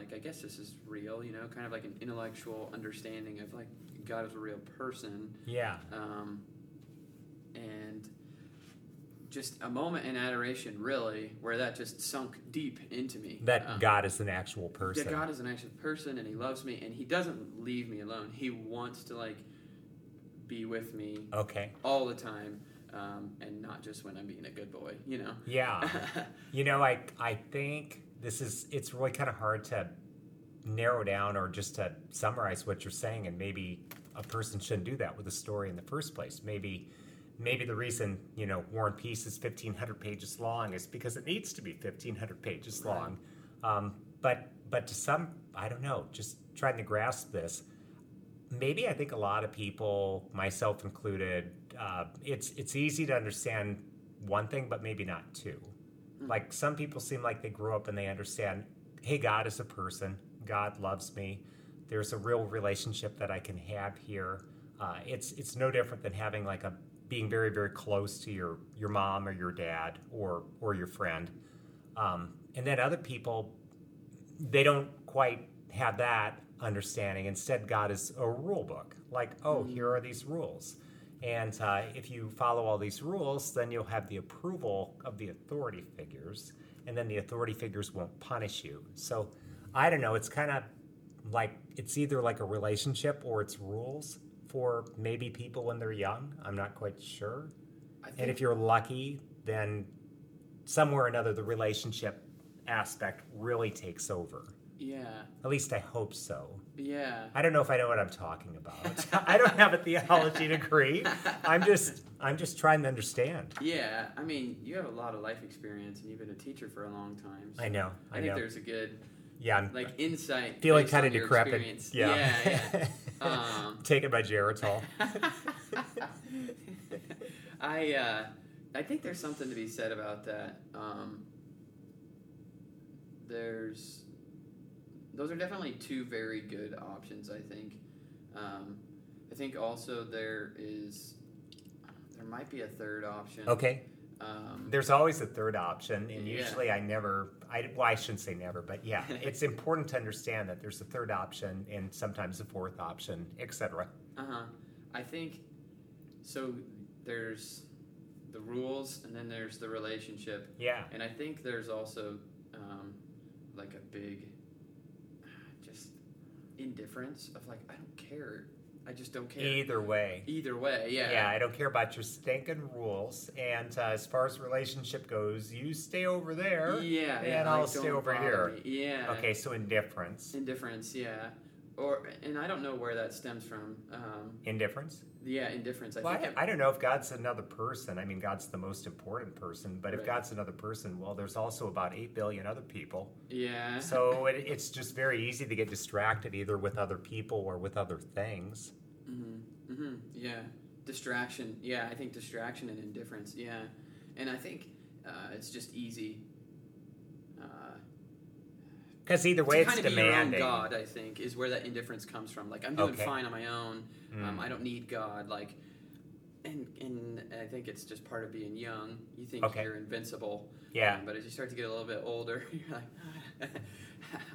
[SPEAKER 2] like I guess this is real, you know, kind of like an intellectual understanding of like God is a real person.
[SPEAKER 1] yeah.
[SPEAKER 2] Um, and just a moment in adoration, really, where that just sunk deep into me.
[SPEAKER 1] That
[SPEAKER 2] Um,
[SPEAKER 1] God is an actual person.
[SPEAKER 2] that God is an actual person and He loves me and He doesn't leave me alone. He wants to like be with me
[SPEAKER 1] Okay.
[SPEAKER 2] all the time, um, and not just when I'm being a good boy, you know.
[SPEAKER 1] Yeah. you know, like I think this is it's really kind of hard to narrow down or just to summarize what you're saying and maybe a person shouldn't do that with a story in the first place. Maybe maybe the reason, you know, War and Peace is 1500 pages long is because it needs to be 1500 pages
[SPEAKER 2] Right.
[SPEAKER 1] long. Um, but but to some I don't know, just trying to grasp this maybe I think a lot of people, myself included, uh, it's it's easy to understand one thing, but maybe not two. Like some people seem like they grew up and they understand, hey, God is a person. God loves me. There's a real relationship that I can have here. Uh, it's it's no different than having like a being very very close to your your mom or your dad or or your friend. Um, and then other people they don't quite have that understanding. Instead, God is a rule book. Like, oh, here are these rules. And uh, if you follow all these rules, then you'll have the approval of the authority figures, and then the authority figures won't punish you. So, I don't know. It's kind of like it's either like a relationship or it's rules for maybe people when they're young. I'm not quite sure. And if you're lucky, then somewhere or another, the relationship aspect really takes over.
[SPEAKER 2] Yeah,
[SPEAKER 1] At least I hope so.
[SPEAKER 2] yeah,
[SPEAKER 1] I don't know if I know what I'm talking about. I don't have a theology degree. I'm just I'm just trying to understand.
[SPEAKER 2] yeah. I mean, you have a lot of life experience, and you've been a teacher for a long time. so
[SPEAKER 1] I know.
[SPEAKER 2] I,
[SPEAKER 1] I
[SPEAKER 2] think
[SPEAKER 1] know.
[SPEAKER 2] there's a good
[SPEAKER 1] Yeah, I'm
[SPEAKER 2] like insight.
[SPEAKER 1] feeling kind of decrepit.
[SPEAKER 2] experience.
[SPEAKER 1] Yeah.
[SPEAKER 2] yeah, yeah. Um,
[SPEAKER 1] Taking my Geritol.
[SPEAKER 2] I uh, I think there's something to be said about that. Um, there's those are definitely two very good options. I think. Um, I think also there is there might be a third option.
[SPEAKER 1] Okay.
[SPEAKER 2] Um,
[SPEAKER 1] There's always a third option, and
[SPEAKER 2] Yeah.
[SPEAKER 1] usually I never. I well, I shouldn't say never, but yeah, it's important to understand that there's a third option and sometimes a fourth option, etc.
[SPEAKER 2] Uh huh. I think so. There's the rules, and then there's the relationship,
[SPEAKER 1] Yeah.
[SPEAKER 2] and I think there's also um, like a big indifference of like I don't care. I just don't care.
[SPEAKER 1] Either way.
[SPEAKER 2] Either way, yeah.
[SPEAKER 1] Yeah, I don't care about your stinking rules. And uh, as far as relationship goes, you stay over there.
[SPEAKER 2] Yeah,
[SPEAKER 1] and
[SPEAKER 2] yeah,
[SPEAKER 1] I'll
[SPEAKER 2] like,
[SPEAKER 1] stay over here.
[SPEAKER 2] me. Yeah.
[SPEAKER 1] Okay, so indifference.
[SPEAKER 2] Indifference, yeah. Or and I don't know where that stems from. Um,
[SPEAKER 1] Indifference?
[SPEAKER 2] yeah, indifference. I
[SPEAKER 1] Well,
[SPEAKER 2] think.
[SPEAKER 1] I, I don't know if God's another person. I mean, God's the most important person, but if God's another person, well, there's also about 8 billion other people.
[SPEAKER 2] yeah.
[SPEAKER 1] So it, it's just very easy to get distracted either with other people or with other things.
[SPEAKER 2] Mm-hmm. Mm-hmm. Yeah. Distraction. Yeah, I think distraction and indifference. Yeah, and I think uh, it's just easy.
[SPEAKER 1] Because either way,
[SPEAKER 2] to
[SPEAKER 1] it's
[SPEAKER 2] kind of be your own. God, I think, is where that indifference comes from. Like I'm doing
[SPEAKER 1] Okay.
[SPEAKER 2] fine on my own. Um,
[SPEAKER 1] Mm.
[SPEAKER 2] I don't need God. Like, and and I think it's just part of being young. You think
[SPEAKER 1] Okay.
[SPEAKER 2] you're invincible.
[SPEAKER 1] Yeah.
[SPEAKER 2] Um, but as you start to get a little bit older, you're like,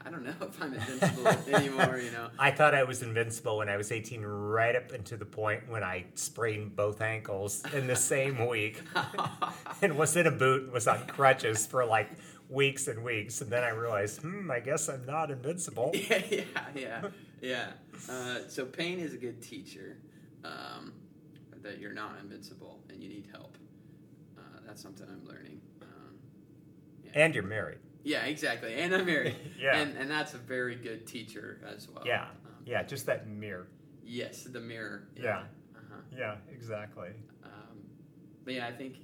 [SPEAKER 2] I don't know if I'm invincible anymore. You know.
[SPEAKER 1] I thought I was invincible when I was 18, right up into the point when I sprained both ankles in the same week and was in a boot and was on crutches for like weeks and weeks. And then I realized, hmm, I guess I'm not invincible.
[SPEAKER 2] yeah, yeah, yeah, yeah. Uh, so pain is a good teacher. Um, that you're not invincible and you need help. Uh, that's something I'm learning. Um, Yeah.
[SPEAKER 1] And you're married.
[SPEAKER 2] Yeah, exactly. And I'm married.
[SPEAKER 1] Yeah.
[SPEAKER 2] And and that's a very good teacher as well.
[SPEAKER 1] Yeah.
[SPEAKER 2] Um,
[SPEAKER 1] Yeah, just that mirror.
[SPEAKER 2] yes, the mirror.
[SPEAKER 1] Yeah.
[SPEAKER 2] Uh-huh.
[SPEAKER 1] Yeah, exactly.
[SPEAKER 2] Um, but yeah, I think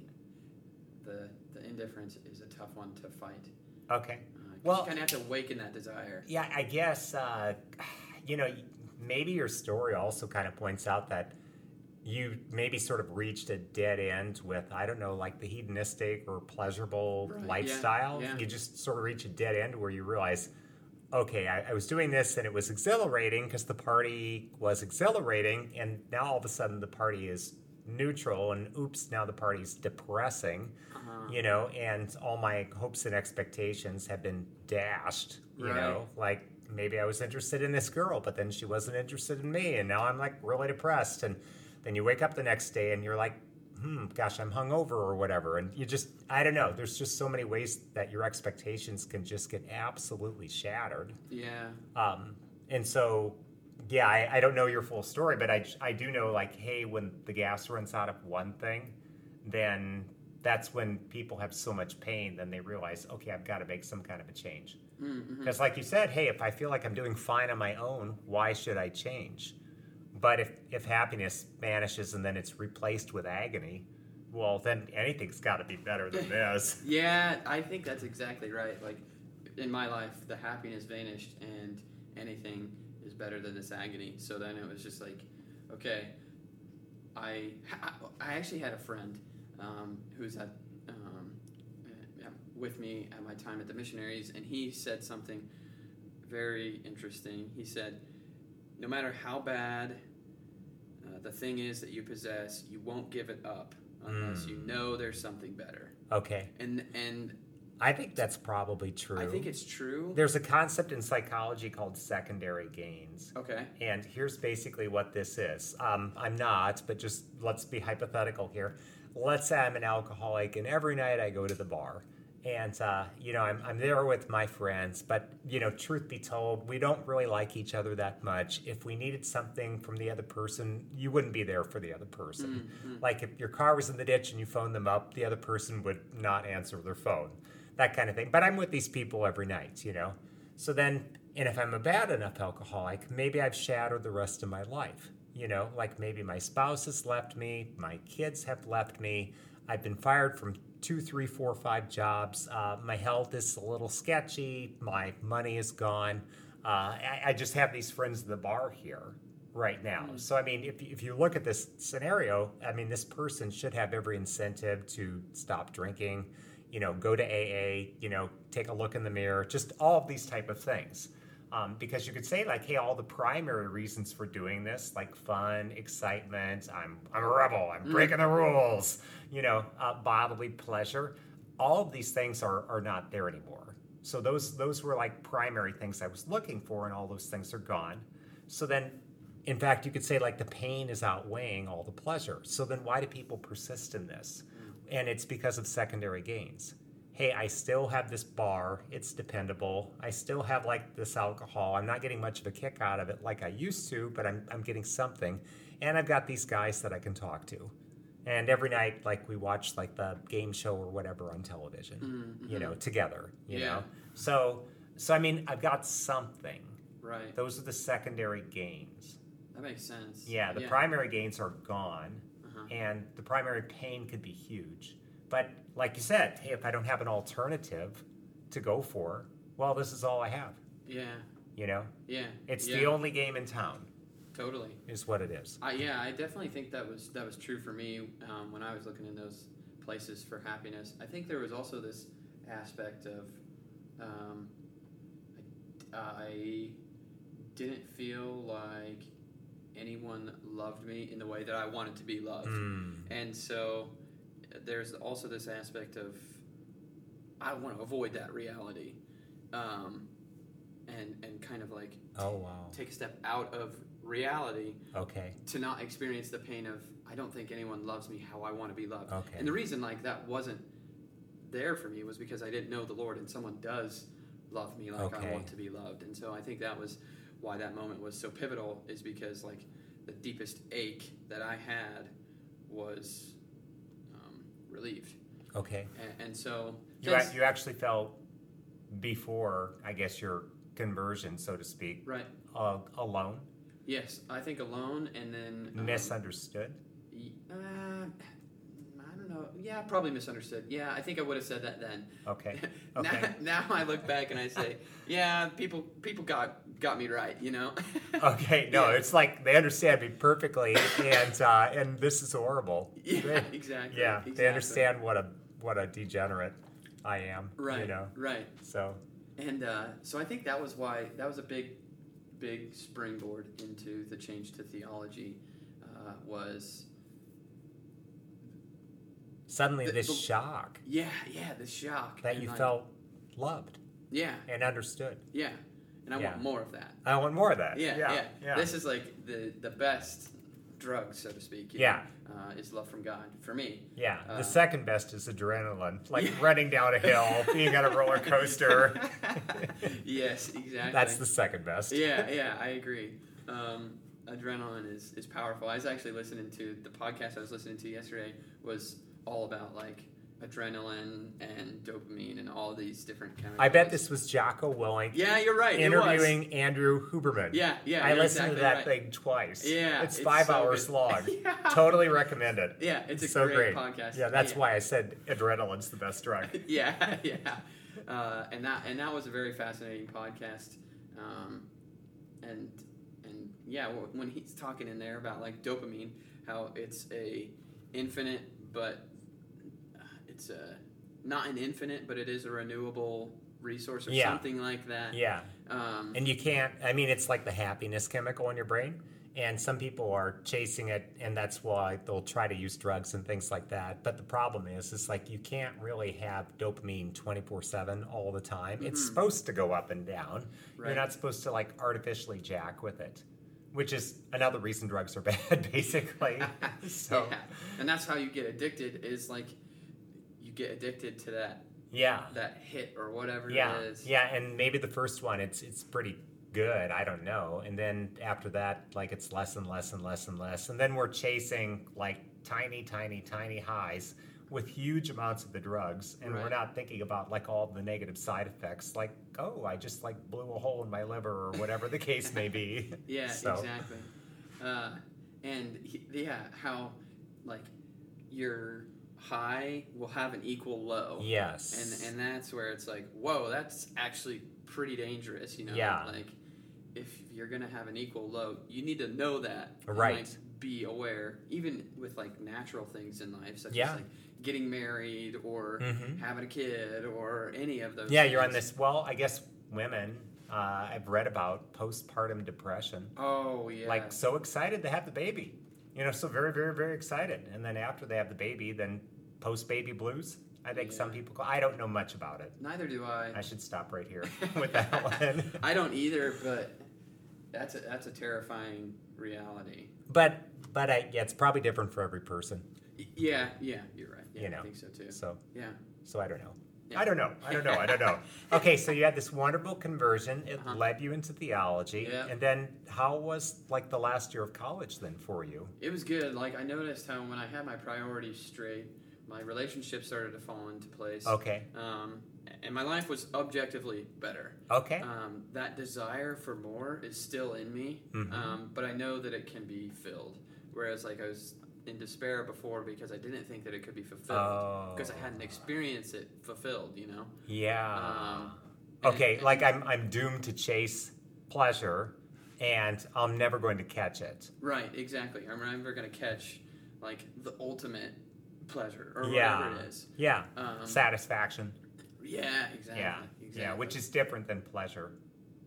[SPEAKER 2] the indifference is a tough one to fight.
[SPEAKER 1] Okay.
[SPEAKER 2] Uh,
[SPEAKER 1] Well-
[SPEAKER 2] you kind of have to awaken that desire.
[SPEAKER 1] Yeah, I guess, uh, you know, maybe your story also kind of points out that you maybe sort of reached a dead end with, I don't know, like the hedonistic or pleasurable
[SPEAKER 2] Right, yeah,
[SPEAKER 1] lifestyle.
[SPEAKER 2] yeah.
[SPEAKER 1] You just sort of reach a dead end where you realize, okay, I, I was doing this and it was exhilarating because the party was exhilarating, and now all of a sudden the party is neutral, and oops, now the party's depressing
[SPEAKER 2] Uh-huh.
[SPEAKER 1] you know, and all my hopes and expectations have been dashed, you
[SPEAKER 2] Right.
[SPEAKER 1] know, like maybe I was interested in this girl, but then she wasn't interested in me, and now I'm like really depressed. And then you wake up the next day and you're like, hmm, gosh, I'm hungover or whatever. And you just, I don't know, there's just so many ways that your expectations can just get absolutely shattered.
[SPEAKER 2] Yeah.
[SPEAKER 1] Um, and so, yeah, I, I don't know your full story, but I, I do know, like, hey, when the gas runs out of one thing, then that's when people have so much pain, then they realize, okay, I've got to make some kind of a change.
[SPEAKER 2] Mm-hmm.
[SPEAKER 1] Because, like you said, hey, if I feel like I'm doing fine on my own, why should I change? But if, if happiness vanishes and then it's replaced with agony, well, then anything's got to be better than this.
[SPEAKER 2] Yeah, I think that's exactly right. Like in my life, the happiness vanished, and anything better than this agony. So then it was just like, okay, I I actually had a friend um, who's at um, uh, with me at my time at the missionaries, and he said something very interesting. He said, "No matter how bad uh, the thing is that you possess, you won't give it up unless
[SPEAKER 1] Mm.
[SPEAKER 2] you know there's something better."
[SPEAKER 1] Okay.
[SPEAKER 2] And and
[SPEAKER 1] I think that's probably true.
[SPEAKER 2] I think it's true.
[SPEAKER 1] There's a concept in psychology called secondary gains.
[SPEAKER 2] Okay.
[SPEAKER 1] And here's basically what this is. Um, I'm not, but just let's be hypothetical here. Let's say I'm an alcoholic, and every night I go to the bar. And, uh, you know, I'm, I'm there with my friends, but, you know, truth be told, we don't really like each other that much. If we needed something from the other person, you wouldn't be there for the other person. Like if your car was in the ditch and you phoned them up, the other person would not answer their phone, that kind of thing. But I'm with these people every night, you know? So then, and if I'm a bad enough alcoholic, maybe I've shattered the rest of my life. You know, like maybe my spouse has left me, my kids have left me, I've been fired from two, three, four, five jobs. Uh, my health is a little sketchy, my money is gone. Uh, I, I just have these friends at the bar here right now. So, I mean, if, if you look at this scenario, I mean, this person should have every incentive to stop drinking, you know, go to AA, you know, take a look in the mirror, just all of these type of things. Um, because you could say like, hey, all the primary reasons for doing this, like fun, excitement, I'm I'm a rebel, I'm breaking the rules, you know, uh, bodily pleasure, all of these things are are not there anymore. So those those were like primary things I was looking for, and all those things are gone. So then, in fact, you could say like the pain is outweighing all the pleasure. So then, why do people persist in this? And it's because of secondary gains hey, I still have this bar, it's dependable. I still have like this alcohol. I'm not getting much of a kick out of it like I used to, but I'm, I'm getting something. And I've got these guys that I can talk to. And every night, like we watch like the game show or whatever on television, mm, you know, mm-hmm. together, you
[SPEAKER 2] Yeah.
[SPEAKER 1] know. So, so I mean, I've got something.
[SPEAKER 2] Right.
[SPEAKER 1] Those are the secondary gains.
[SPEAKER 2] That makes sense.
[SPEAKER 1] Yeah, the primary gains are gone,
[SPEAKER 2] Uh-huh.
[SPEAKER 1] and the primary pain could be huge. But like you said, hey, if I don't have an alternative to go for, well, this is all I have.
[SPEAKER 2] Yeah.
[SPEAKER 1] You know,
[SPEAKER 2] Yeah.
[SPEAKER 1] it's
[SPEAKER 2] yeah,
[SPEAKER 1] the only game in town,
[SPEAKER 2] Totally.
[SPEAKER 1] is what it is.
[SPEAKER 2] I, yeah, I definitely think that was that was true for me um, when I was looking in those places for happiness. I think there was also this aspect of um, I, I didn't feel like anyone loved me in the way that I wanted to be loved,
[SPEAKER 1] Mm.
[SPEAKER 2] and so there's also this aspect of I want to avoid that reality, um, and and kind of like
[SPEAKER 1] Oh wow.
[SPEAKER 2] take a step out of reality
[SPEAKER 1] Okay.
[SPEAKER 2] to not experience the pain of I don't think anyone loves me how I want to be loved.
[SPEAKER 1] Okay.
[SPEAKER 2] And the reason like that wasn't there for me was because I didn't know the Lord and someone does love me like
[SPEAKER 1] Okay.
[SPEAKER 2] I want to be loved. And so I think that was why that moment was so pivotal is because like the deepest ache that I had was um, relieved. Okay. And, and so
[SPEAKER 1] you, a, you actually felt before, I guess, your conversion, so to speak,
[SPEAKER 2] right,
[SPEAKER 1] uh, alone.
[SPEAKER 2] Yes, I think alone, and then
[SPEAKER 1] um, misunderstood.
[SPEAKER 2] Uh, I don't know. Yeah, probably misunderstood. Yeah, I think I would have said that then.
[SPEAKER 1] Okay.
[SPEAKER 2] Okay. now, now I look back and I say, yeah, people people got got me right. You know.
[SPEAKER 1] okay. No, yeah. it's like they understand me perfectly, and uh, and this is horrible.
[SPEAKER 2] Yeah. They, exactly.
[SPEAKER 1] Yeah.
[SPEAKER 2] Exactly.
[SPEAKER 1] They understand what a what a degenerate I am.
[SPEAKER 2] Right.
[SPEAKER 1] You know.
[SPEAKER 2] Right.
[SPEAKER 1] So.
[SPEAKER 2] And uh, so I think that was why that was a big, big springboard into the change to theology uh, was
[SPEAKER 1] suddenly the, this the, shock.
[SPEAKER 2] Yeah, yeah, the shock
[SPEAKER 1] that you like, felt loved.
[SPEAKER 2] Yeah,
[SPEAKER 1] and understood.
[SPEAKER 2] Yeah, and I yeah. want more of that.
[SPEAKER 1] I want more of that.
[SPEAKER 2] Yeah, yeah, yeah, yeah. This is like the the best drug, so to speak.
[SPEAKER 1] yeah,
[SPEAKER 2] know, uh, is love from God for me.
[SPEAKER 1] Yeah,
[SPEAKER 2] uh,
[SPEAKER 1] the second best is adrenaline, like yeah. running down a hill, being on a roller coaster.
[SPEAKER 2] yes, exactly.
[SPEAKER 1] That's the second best.
[SPEAKER 2] yeah, yeah, I agree. Um, adrenaline is is powerful. I was actually listening to the podcast I was listening to yesterday was all about like adrenaline and dopamine and all these different chemicals.
[SPEAKER 1] I bet this was Jocko Willink.
[SPEAKER 2] Yeah, you're right.
[SPEAKER 1] Interviewing Andrew Huberman.
[SPEAKER 2] Yeah, yeah.
[SPEAKER 1] I listened
[SPEAKER 2] exactly
[SPEAKER 1] to that
[SPEAKER 2] right.
[SPEAKER 1] thing twice.
[SPEAKER 2] Yeah,
[SPEAKER 1] it's, it's five so hours
[SPEAKER 2] good.
[SPEAKER 1] long.
[SPEAKER 2] yeah.
[SPEAKER 1] Totally recommend it.
[SPEAKER 2] Yeah, it's a
[SPEAKER 1] so
[SPEAKER 2] great,
[SPEAKER 1] great,
[SPEAKER 2] podcast.
[SPEAKER 1] Yeah, that's
[SPEAKER 2] yeah.
[SPEAKER 1] why I said adrenaline's the best drug.
[SPEAKER 2] yeah, yeah. Uh, and that and that was a very fascinating podcast. Um, and and yeah, when he's talking in there about like dopamine, how it's a infinite but it's a not an infinite, but it is a renewable resource or
[SPEAKER 1] yeah.
[SPEAKER 2] something like that.
[SPEAKER 1] Yeah.
[SPEAKER 2] Um,
[SPEAKER 1] and you can't. I mean, it's like the happiness chemical in your brain. And some people are chasing it, and that's why they'll try to use drugs and things like that. But the problem is, it's like you can't really have dopamine 24 7 all the time. Mm-hmm. It's supposed to go up and down. Right. You're not supposed to like artificially jack with it which is another reason drugs are bad basically so
[SPEAKER 2] yeah. and that's how you get addicted is like you get addicted to that
[SPEAKER 1] yeah
[SPEAKER 2] that hit or whatever
[SPEAKER 1] yeah.
[SPEAKER 2] it is.
[SPEAKER 1] Yeah, and maybe the first one it's it's pretty good. I don't know. And then after that, like it's less and less and less and less. And then we're chasing like tiny, tiny, tiny highs with huge amounts of the drugs and right. we're not thinking about like all the negative side effects like oh i just like blew a hole in my liver or whatever the case may be
[SPEAKER 2] yeah
[SPEAKER 1] so.
[SPEAKER 2] exactly uh, and yeah how like you're high will have an equal low.
[SPEAKER 1] Yes.
[SPEAKER 2] And and that's where it's like, whoa, that's actually pretty dangerous, you know?
[SPEAKER 1] Yeah.
[SPEAKER 2] Like if you're gonna have an equal low, you need to know that.
[SPEAKER 1] Right.
[SPEAKER 2] Like, be aware, even with like natural things in life, such
[SPEAKER 1] yeah.
[SPEAKER 2] as like getting married or
[SPEAKER 1] mm-hmm.
[SPEAKER 2] having a kid or any of those.
[SPEAKER 1] Yeah,
[SPEAKER 2] things.
[SPEAKER 1] you're on this. Well, I guess women. Uh, I've read about postpartum depression.
[SPEAKER 2] Oh yeah.
[SPEAKER 1] Like so excited to have the baby you know, so very, very, very excited. And then after they have the baby, then post baby blues. I think yeah. some people call. I don't know much about it.
[SPEAKER 2] Neither do I.
[SPEAKER 1] I should stop right here with that one.
[SPEAKER 2] I don't either, but that's a that's a terrifying reality.
[SPEAKER 1] But but I, yeah, it's probably different for every person.
[SPEAKER 2] Yeah, yeah, you're right. Yeah,
[SPEAKER 1] you know,
[SPEAKER 2] I think so too.
[SPEAKER 1] So
[SPEAKER 2] yeah.
[SPEAKER 1] So I don't know. Yeah. I don't know. I don't know. I don't know. okay, so you had this wonderful conversion. It uh-huh. led you into theology. And then how was like the last year of college then for you?
[SPEAKER 2] It was good. Like I noticed how when I had my priorities straight, my relationship started to fall into place.
[SPEAKER 1] Okay.
[SPEAKER 2] Um, and my life was objectively better.
[SPEAKER 1] Okay.
[SPEAKER 2] Um, that desire for more is still in me,
[SPEAKER 1] mm-hmm.
[SPEAKER 2] um, but I know that it can be filled. Whereas, like I was in despair before because I didn't think that it could be fulfilled
[SPEAKER 1] oh.
[SPEAKER 2] because I hadn't experienced it fulfilled. You know.
[SPEAKER 1] Yeah.
[SPEAKER 2] Um,
[SPEAKER 1] okay,
[SPEAKER 2] and,
[SPEAKER 1] like I'm I'm doomed to chase pleasure, and I'm never going to catch it.
[SPEAKER 2] Right. Exactly. I'm never going to catch like the ultimate pleasure or
[SPEAKER 1] yeah.
[SPEAKER 2] whatever it is.
[SPEAKER 1] Yeah.
[SPEAKER 2] Um,
[SPEAKER 1] Satisfaction.
[SPEAKER 2] Yeah. Exactly.
[SPEAKER 1] Yeah.
[SPEAKER 2] Exactly.
[SPEAKER 1] Yeah. Which is different than pleasure.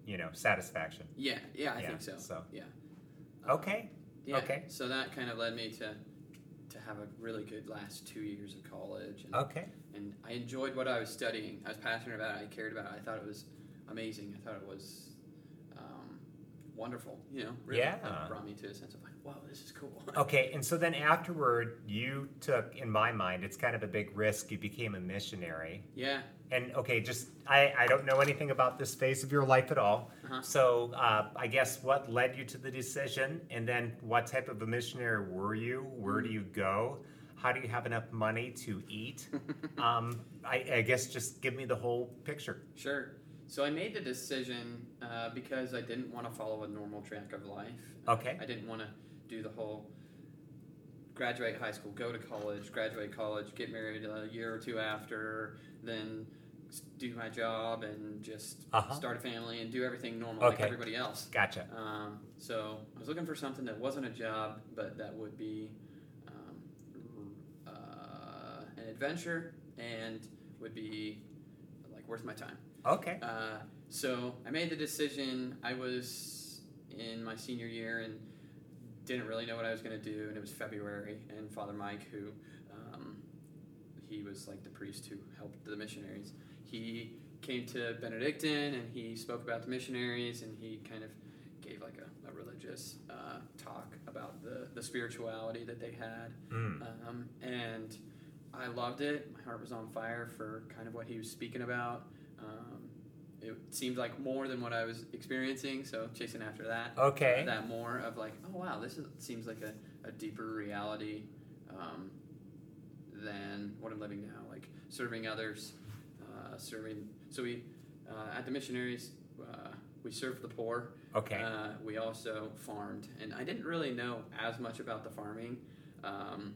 [SPEAKER 1] You know, satisfaction.
[SPEAKER 2] Yeah. Yeah. I
[SPEAKER 1] yeah,
[SPEAKER 2] think so.
[SPEAKER 1] So.
[SPEAKER 2] Yeah.
[SPEAKER 1] Okay.
[SPEAKER 2] Yeah.
[SPEAKER 1] Okay.
[SPEAKER 2] So that kind of led me to to have a really good last two years of college. And,
[SPEAKER 1] okay.
[SPEAKER 2] And I enjoyed what I was studying. I was passionate about it. I cared about it. I thought it was amazing. I thought it was um, wonderful. You know, really
[SPEAKER 1] yeah.
[SPEAKER 2] brought me to a sense of like, wow, this is cool.
[SPEAKER 1] okay. And so then afterward, you took, in my mind, it's kind of a big risk. You became a missionary.
[SPEAKER 2] Yeah.
[SPEAKER 1] And okay, just I, I don't know anything about this phase of your life at all.
[SPEAKER 2] Uh-huh.
[SPEAKER 1] So uh, I guess what led you to the decision, and then what type of a missionary were you? Where do you go? How do you have enough money to eat? um, I, I guess just give me the whole picture.
[SPEAKER 2] Sure. So I made the decision uh, because I didn't want to follow a normal track of life.
[SPEAKER 1] Okay.
[SPEAKER 2] I didn't want to do the whole graduate high school, go to college, graduate college, get married a year or two after, then do my job and just
[SPEAKER 1] Uh-huh.
[SPEAKER 2] start a family and do everything normal like everybody else.
[SPEAKER 1] Gotcha.
[SPEAKER 2] Um, so I was looking for something that wasn't a job, but that would be um, uh, an adventure and would be like worth my time.
[SPEAKER 1] Okay.
[SPEAKER 2] Uh, so I made the decision. I was in my senior year and didn't really know what I was going to do, and it was February. And Father Mike, who um, he was like the priest who helped the missionaries, he came to Benedictine and he spoke about the missionaries, and he kind of gave like a, a religious uh, talk about the, the spirituality that they had.
[SPEAKER 1] Mm.
[SPEAKER 2] Um, and I loved it. My heart was on fire for kind of what he was speaking about. Um, it seemed like more than what I was experiencing, so chasing after that.
[SPEAKER 1] Okay.
[SPEAKER 2] That more of like, oh wow, this is, seems like a, a deeper reality um, than what I'm living now. Like serving others, uh, serving. So we uh, at the missionaries, uh, we served the poor.
[SPEAKER 1] Okay.
[SPEAKER 2] Uh, we also farmed, and I didn't really know as much about the farming, um,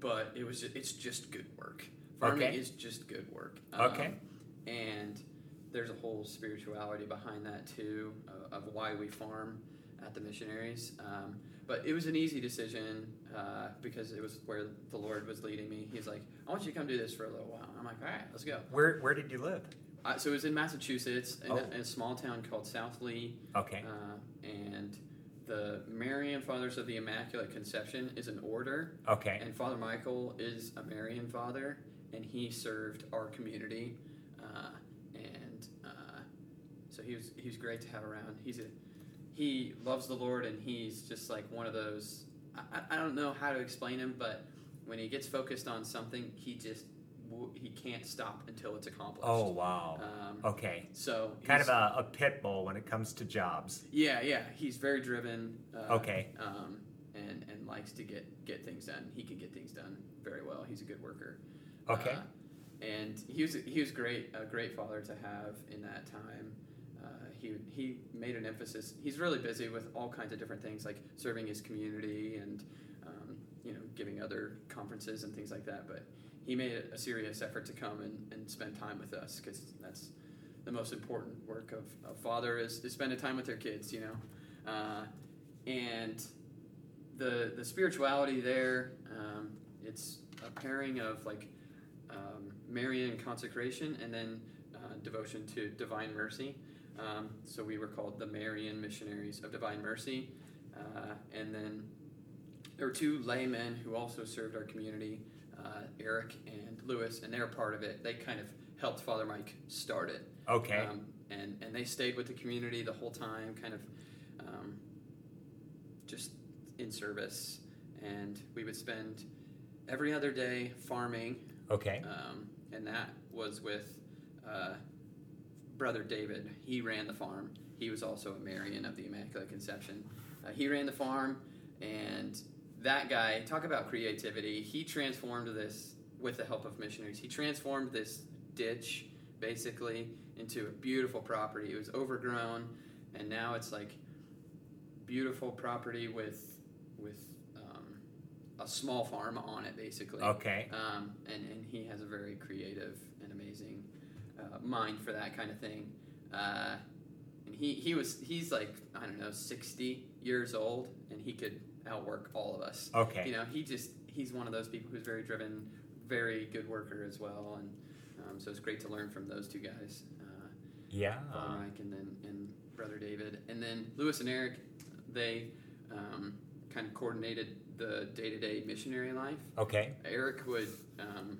[SPEAKER 2] but it was it's just good work. Farming
[SPEAKER 1] Okay.
[SPEAKER 2] is just good work.
[SPEAKER 1] Okay.
[SPEAKER 2] and there's a whole spirituality behind that too, uh, of why we farm at the missionaries. Um, but it was an easy decision uh, because it was where the Lord was leading me. He's like, "I want you to come do this for a little while." I'm like, "All right, let's go."
[SPEAKER 1] Where Where did you live?
[SPEAKER 2] Uh, so it was in Massachusetts, in,
[SPEAKER 1] Oh.
[SPEAKER 2] a, in a small town called South Lee.
[SPEAKER 1] Okay.
[SPEAKER 2] Uh, and the Marian Fathers of the Immaculate Conception is an order,
[SPEAKER 1] Okay.
[SPEAKER 2] and Father Michael is a Marian father, and he served our community, uh, and uh, so he was he was great to have around. He's a he loves the Lord, and he's just like one of those. I, I- don't know how to explain him, but when he gets focused on something, he just he can't stop until it's accomplished.
[SPEAKER 1] Oh wow.
[SPEAKER 2] Um,
[SPEAKER 1] Okay.
[SPEAKER 2] so
[SPEAKER 1] Kind of a, a pit bull when it comes to jobs.
[SPEAKER 2] yeah, yeah. He's very driven. Uh,
[SPEAKER 1] Okay.
[SPEAKER 2] Um, and and likes to get get things done. He can get things done very well. He's a good worker.
[SPEAKER 1] Okay.
[SPEAKER 2] Uh, and he was he was great a great father to have in that time. Uh, he he made an emphasis. He's really busy with all kinds of different things like serving his community and um, you know giving other conferences and things like that. But he made a, serious effort to come and, and spend time with us because that's the most important work of a father is, is spending time with their kids. You know, uh, and the the spirituality there. Um, it's a pairing of like Marian consecration and then uh, devotion to divine mercy. Um, so we were called the Marian Missionaries of Divine Mercy. Uh, and then there were two laymen who also served our community, uh, Eric and Lewis, and they're part of it. They kind of helped Father Mike start it.
[SPEAKER 1] Okay.
[SPEAKER 2] Um, and, and they stayed with the community the whole time, kind of um, just in service. And we would spend every other day farming,
[SPEAKER 1] okay.
[SPEAKER 2] um, and that was with uh, Brother David. He ran the farm. He was also a Marian of the Immaculate Conception. Uh, he ran the farm, and that guy, talk about creativity, he transformed this with the help of missionaries. He transformed this ditch basically into a beautiful property. It was overgrown, and now it's like beautiful property with with a small farm on it, basically.
[SPEAKER 1] Okay.
[SPEAKER 2] Um, and, and he has a very creative and amazing uh, mind for that kind of thing. Uh, and he, he was he's like I don't know sixty years old, and he could outwork all of us.
[SPEAKER 1] Okay.
[SPEAKER 2] You know, he just he's one of those people who's very driven, very good worker as well, and um, so it's great to learn from those two guys, uh,
[SPEAKER 1] Yeah.
[SPEAKER 2] Mike and then and Brother David, and then Lewis and Eric. They um, kind of coordinated the day to day missionary life.
[SPEAKER 1] Okay.
[SPEAKER 2] Eric would um,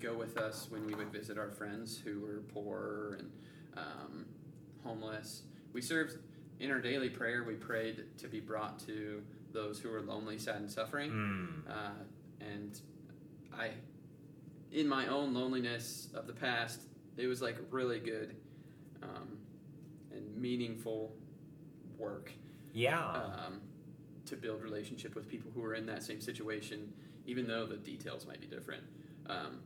[SPEAKER 2] go with us when we would visit our friends who were poor and um, homeless. We served in our daily prayer. We prayed to be brought to those who were lonely, sad, and suffering.
[SPEAKER 1] Mm.
[SPEAKER 2] Uh, and I, in my own loneliness of the past, it was like really good um, and meaningful work.
[SPEAKER 1] Yeah.
[SPEAKER 2] Um, to build relationship with people who are in that same situation, even though the details might be different. Um,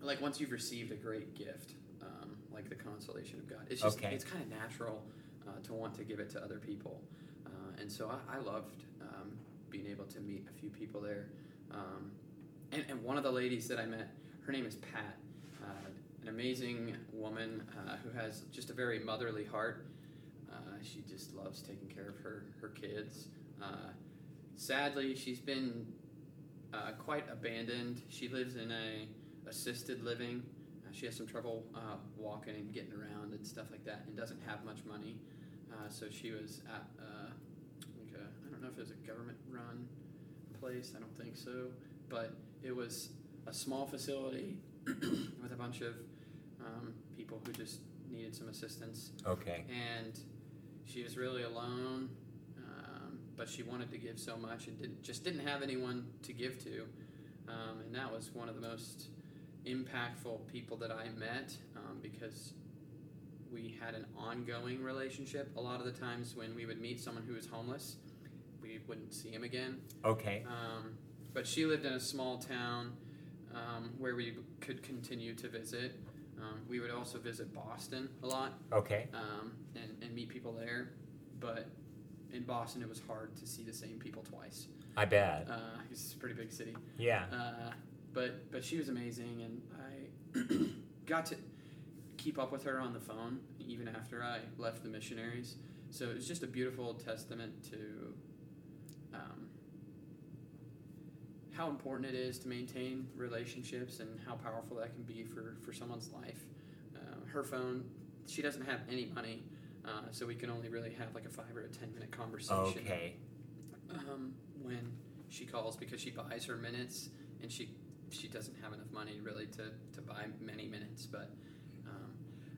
[SPEAKER 2] like once you've received a great gift, um, like the consolation of God, it's just
[SPEAKER 1] Okay.
[SPEAKER 2] it's kind of natural uh, to want to give it to other people, uh, and so I, I loved um, being able to meet a few people there. Um, and, and one of the ladies that I met, her name is Pat, uh, an amazing woman uh, who has just a very motherly heart. Uh, she just loves taking care of her her kids. Uh, sadly, she's been uh, quite abandoned. She lives in a assisted living. Uh, she has some trouble uh, walking and getting around and stuff like that, and doesn't have much money. Uh, so she was at uh, like a, I don't know if it was a government run place. I don't think so, but it was a small facility with a bunch of um, people who just needed some assistance
[SPEAKER 1] Okay.
[SPEAKER 2] and she was really alone. But she wanted to give so much and didn't, just didn't have anyone to give to. Um, and that was one of the most impactful people that I met um, because we had an ongoing relationship. A lot of the times when we would meet someone who was homeless, we wouldn't see him again.
[SPEAKER 1] Okay.
[SPEAKER 2] Um, but she lived in a small town um, where we could continue to visit. Um, we would also visit Boston a lot
[SPEAKER 1] Okay.
[SPEAKER 2] um, and, and meet people there. But in Boston, it was hard to see the same people twice.
[SPEAKER 1] I bet.
[SPEAKER 2] Uh, it's a pretty big city.
[SPEAKER 1] Yeah.
[SPEAKER 2] Uh, but but she was amazing, and I got to keep up with her on the phone even after I left the missionaries. So it was just a beautiful testament to um, how important it is to maintain relationships and how powerful that can be for, for someone's life. Uh, her phone, she doesn't have any money, uh, so we can only really have like a five or a ten minute conversation
[SPEAKER 1] Okay.
[SPEAKER 2] um, when she calls because she buys her minutes and she she doesn't have enough money really to, to buy many minutes but um,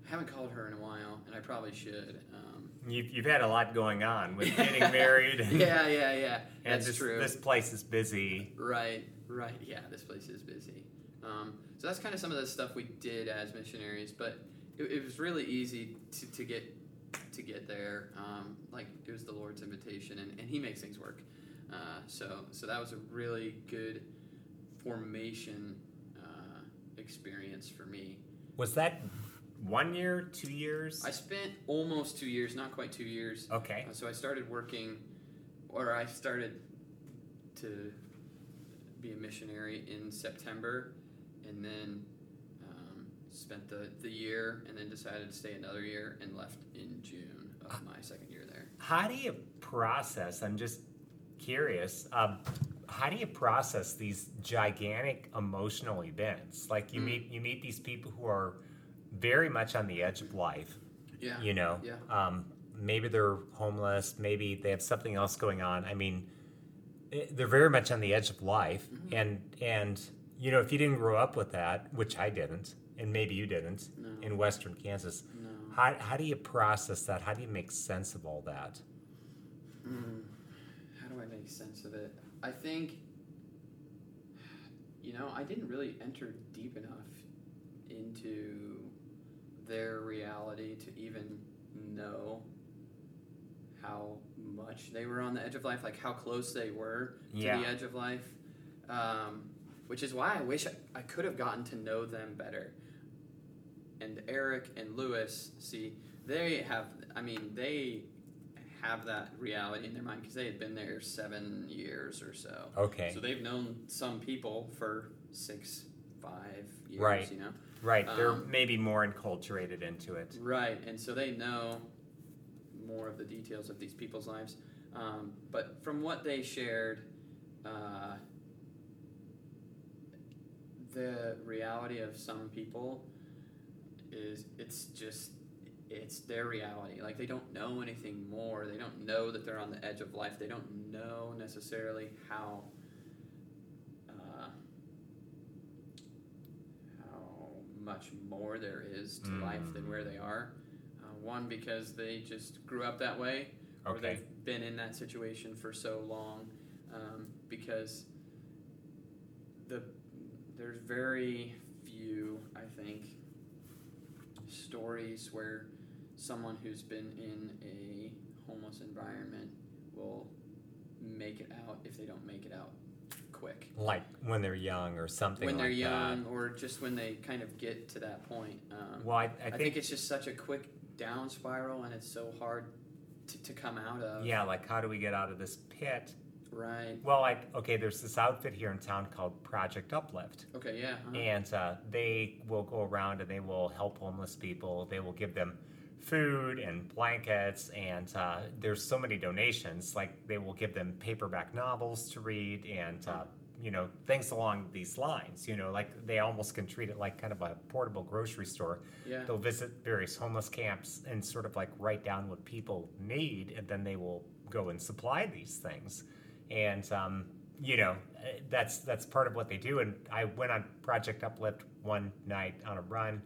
[SPEAKER 2] I haven't called her in a while and I probably should um,
[SPEAKER 1] You've, you've had a lot going on with getting married. And,
[SPEAKER 2] yeah yeah yeah
[SPEAKER 1] and
[SPEAKER 2] that's
[SPEAKER 1] this,
[SPEAKER 2] true
[SPEAKER 1] this place is busy.
[SPEAKER 2] right right yeah this place is busy um, so that's kind of some of the stuff we did as missionaries but it, it was really easy to, to get to get there um, like it was the Lord's invitation and, and he makes things work uh, so so that was a really good formation uh, experience for me.
[SPEAKER 1] Was that one year, two years?
[SPEAKER 2] I spent almost two years, not quite two years.
[SPEAKER 1] okay.
[SPEAKER 2] Uh, so I started working, or I started to be a missionary in September, and then spent the, the year, and then decided to stay another year, and left in June of my second year there.
[SPEAKER 1] How do you process? I'm just curious. Um, how do you process these gigantic emotional events? Like you
[SPEAKER 2] Mm.
[SPEAKER 1] meet you meet these people who are very much on the edge of life.
[SPEAKER 2] Yeah.
[SPEAKER 1] You know,
[SPEAKER 2] Yeah.
[SPEAKER 1] um, maybe they're homeless. Maybe they have something else going on. I mean, eh, they're very much on the edge of life,
[SPEAKER 2] Mhm.
[SPEAKER 1] and and you know, if you didn't grow up with that, which I didn't, and maybe you didn't,
[SPEAKER 2] No.
[SPEAKER 1] in Western Kansas,
[SPEAKER 2] No.
[SPEAKER 1] how, how do you process that? How do you make sense of all that?
[SPEAKER 2] Mm, how do I make sense of it? I think, you know, I didn't really enter deep enough into their reality to even know how much they were on the edge of life, like how close they were to
[SPEAKER 1] Yeah.
[SPEAKER 2] the edge of life. Um, which is why I wish I, I could have gotten to know them better. And Eric and Lewis, see, they have, I mean, they have that reality in their mind because they had been there seven years or so.
[SPEAKER 1] Okay.
[SPEAKER 2] So they've known some people for six, five years,
[SPEAKER 1] Right.
[SPEAKER 2] you know?
[SPEAKER 1] Right, they're
[SPEAKER 2] Um,
[SPEAKER 1] maybe more enculturated into it.
[SPEAKER 2] Right, and so they know more of the details of these people's lives. Um, but from what they shared, uh, the reality of some people is it's just it's their reality. Like they don't know anything more. They don't know that they're on the edge of life. They don't know necessarily how uh, how much more there is to life than
[SPEAKER 1] Mm.
[SPEAKER 2] where they are. Uh, one because they just grew up that way, or they've been in that situation for so long. Um, because the there's very few, I think, stories where someone who's been in a homeless environment will make it out if they don't make it out quick.
[SPEAKER 1] Like when they're young or something
[SPEAKER 2] when they're
[SPEAKER 1] like
[SPEAKER 2] young, or just when they kind of get to that point. Um.
[SPEAKER 1] Well, I, I,
[SPEAKER 2] I,
[SPEAKER 1] think,
[SPEAKER 2] think, it's just such a quick down spiral, and it's so hard to, to come out of.
[SPEAKER 1] yeah, like how do we get out of this pit?
[SPEAKER 2] Right.
[SPEAKER 1] Well, like okay, there's this outfit here in town called Project Uplift.
[SPEAKER 2] Okay. Yeah. huh.
[SPEAKER 1] and uh, they will go around and they will help homeless people. They will give them food and blankets, and uh, there's so many donations. Like they will give them paperback novels to read, and uh, you know things along these lines. You know, like they almost can treat it like kind of a portable grocery store.
[SPEAKER 2] Yeah.
[SPEAKER 1] They'll visit various homeless camps and sort of like write down what people need, and then they will go and supply these things. And um, you know, that's that's part of what they do. And I went on Project Uplift one night on a run,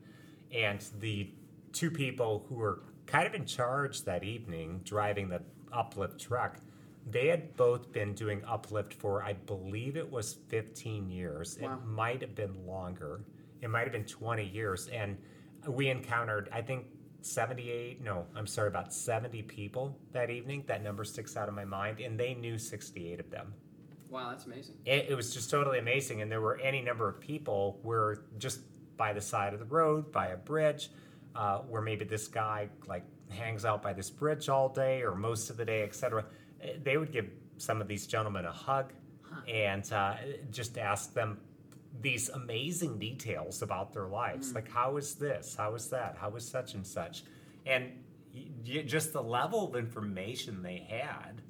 [SPEAKER 1] and the two people who were kind of in charge that evening, driving the Uplift truck, they had both been doing Uplift for I believe it was 15 years.
[SPEAKER 2] Wow.
[SPEAKER 1] It might have been longer. It might have been 20 years, and we encountered I think 78 no i'm sorry about 70 people that evening. That number sticks out of my mind and they knew 68 of them.
[SPEAKER 2] Wow, that's amazing.
[SPEAKER 1] it, it was just totally amazing and there were any number of people where just by the side of the road by a bridge uh, where maybe this guy like hangs out by this bridge all day or most of the day etc they would give some of these gentlemen a hug and uh, just ask them these amazing details about their lives. Like how is this? How is that? How is such and such? And y- just the level of information they had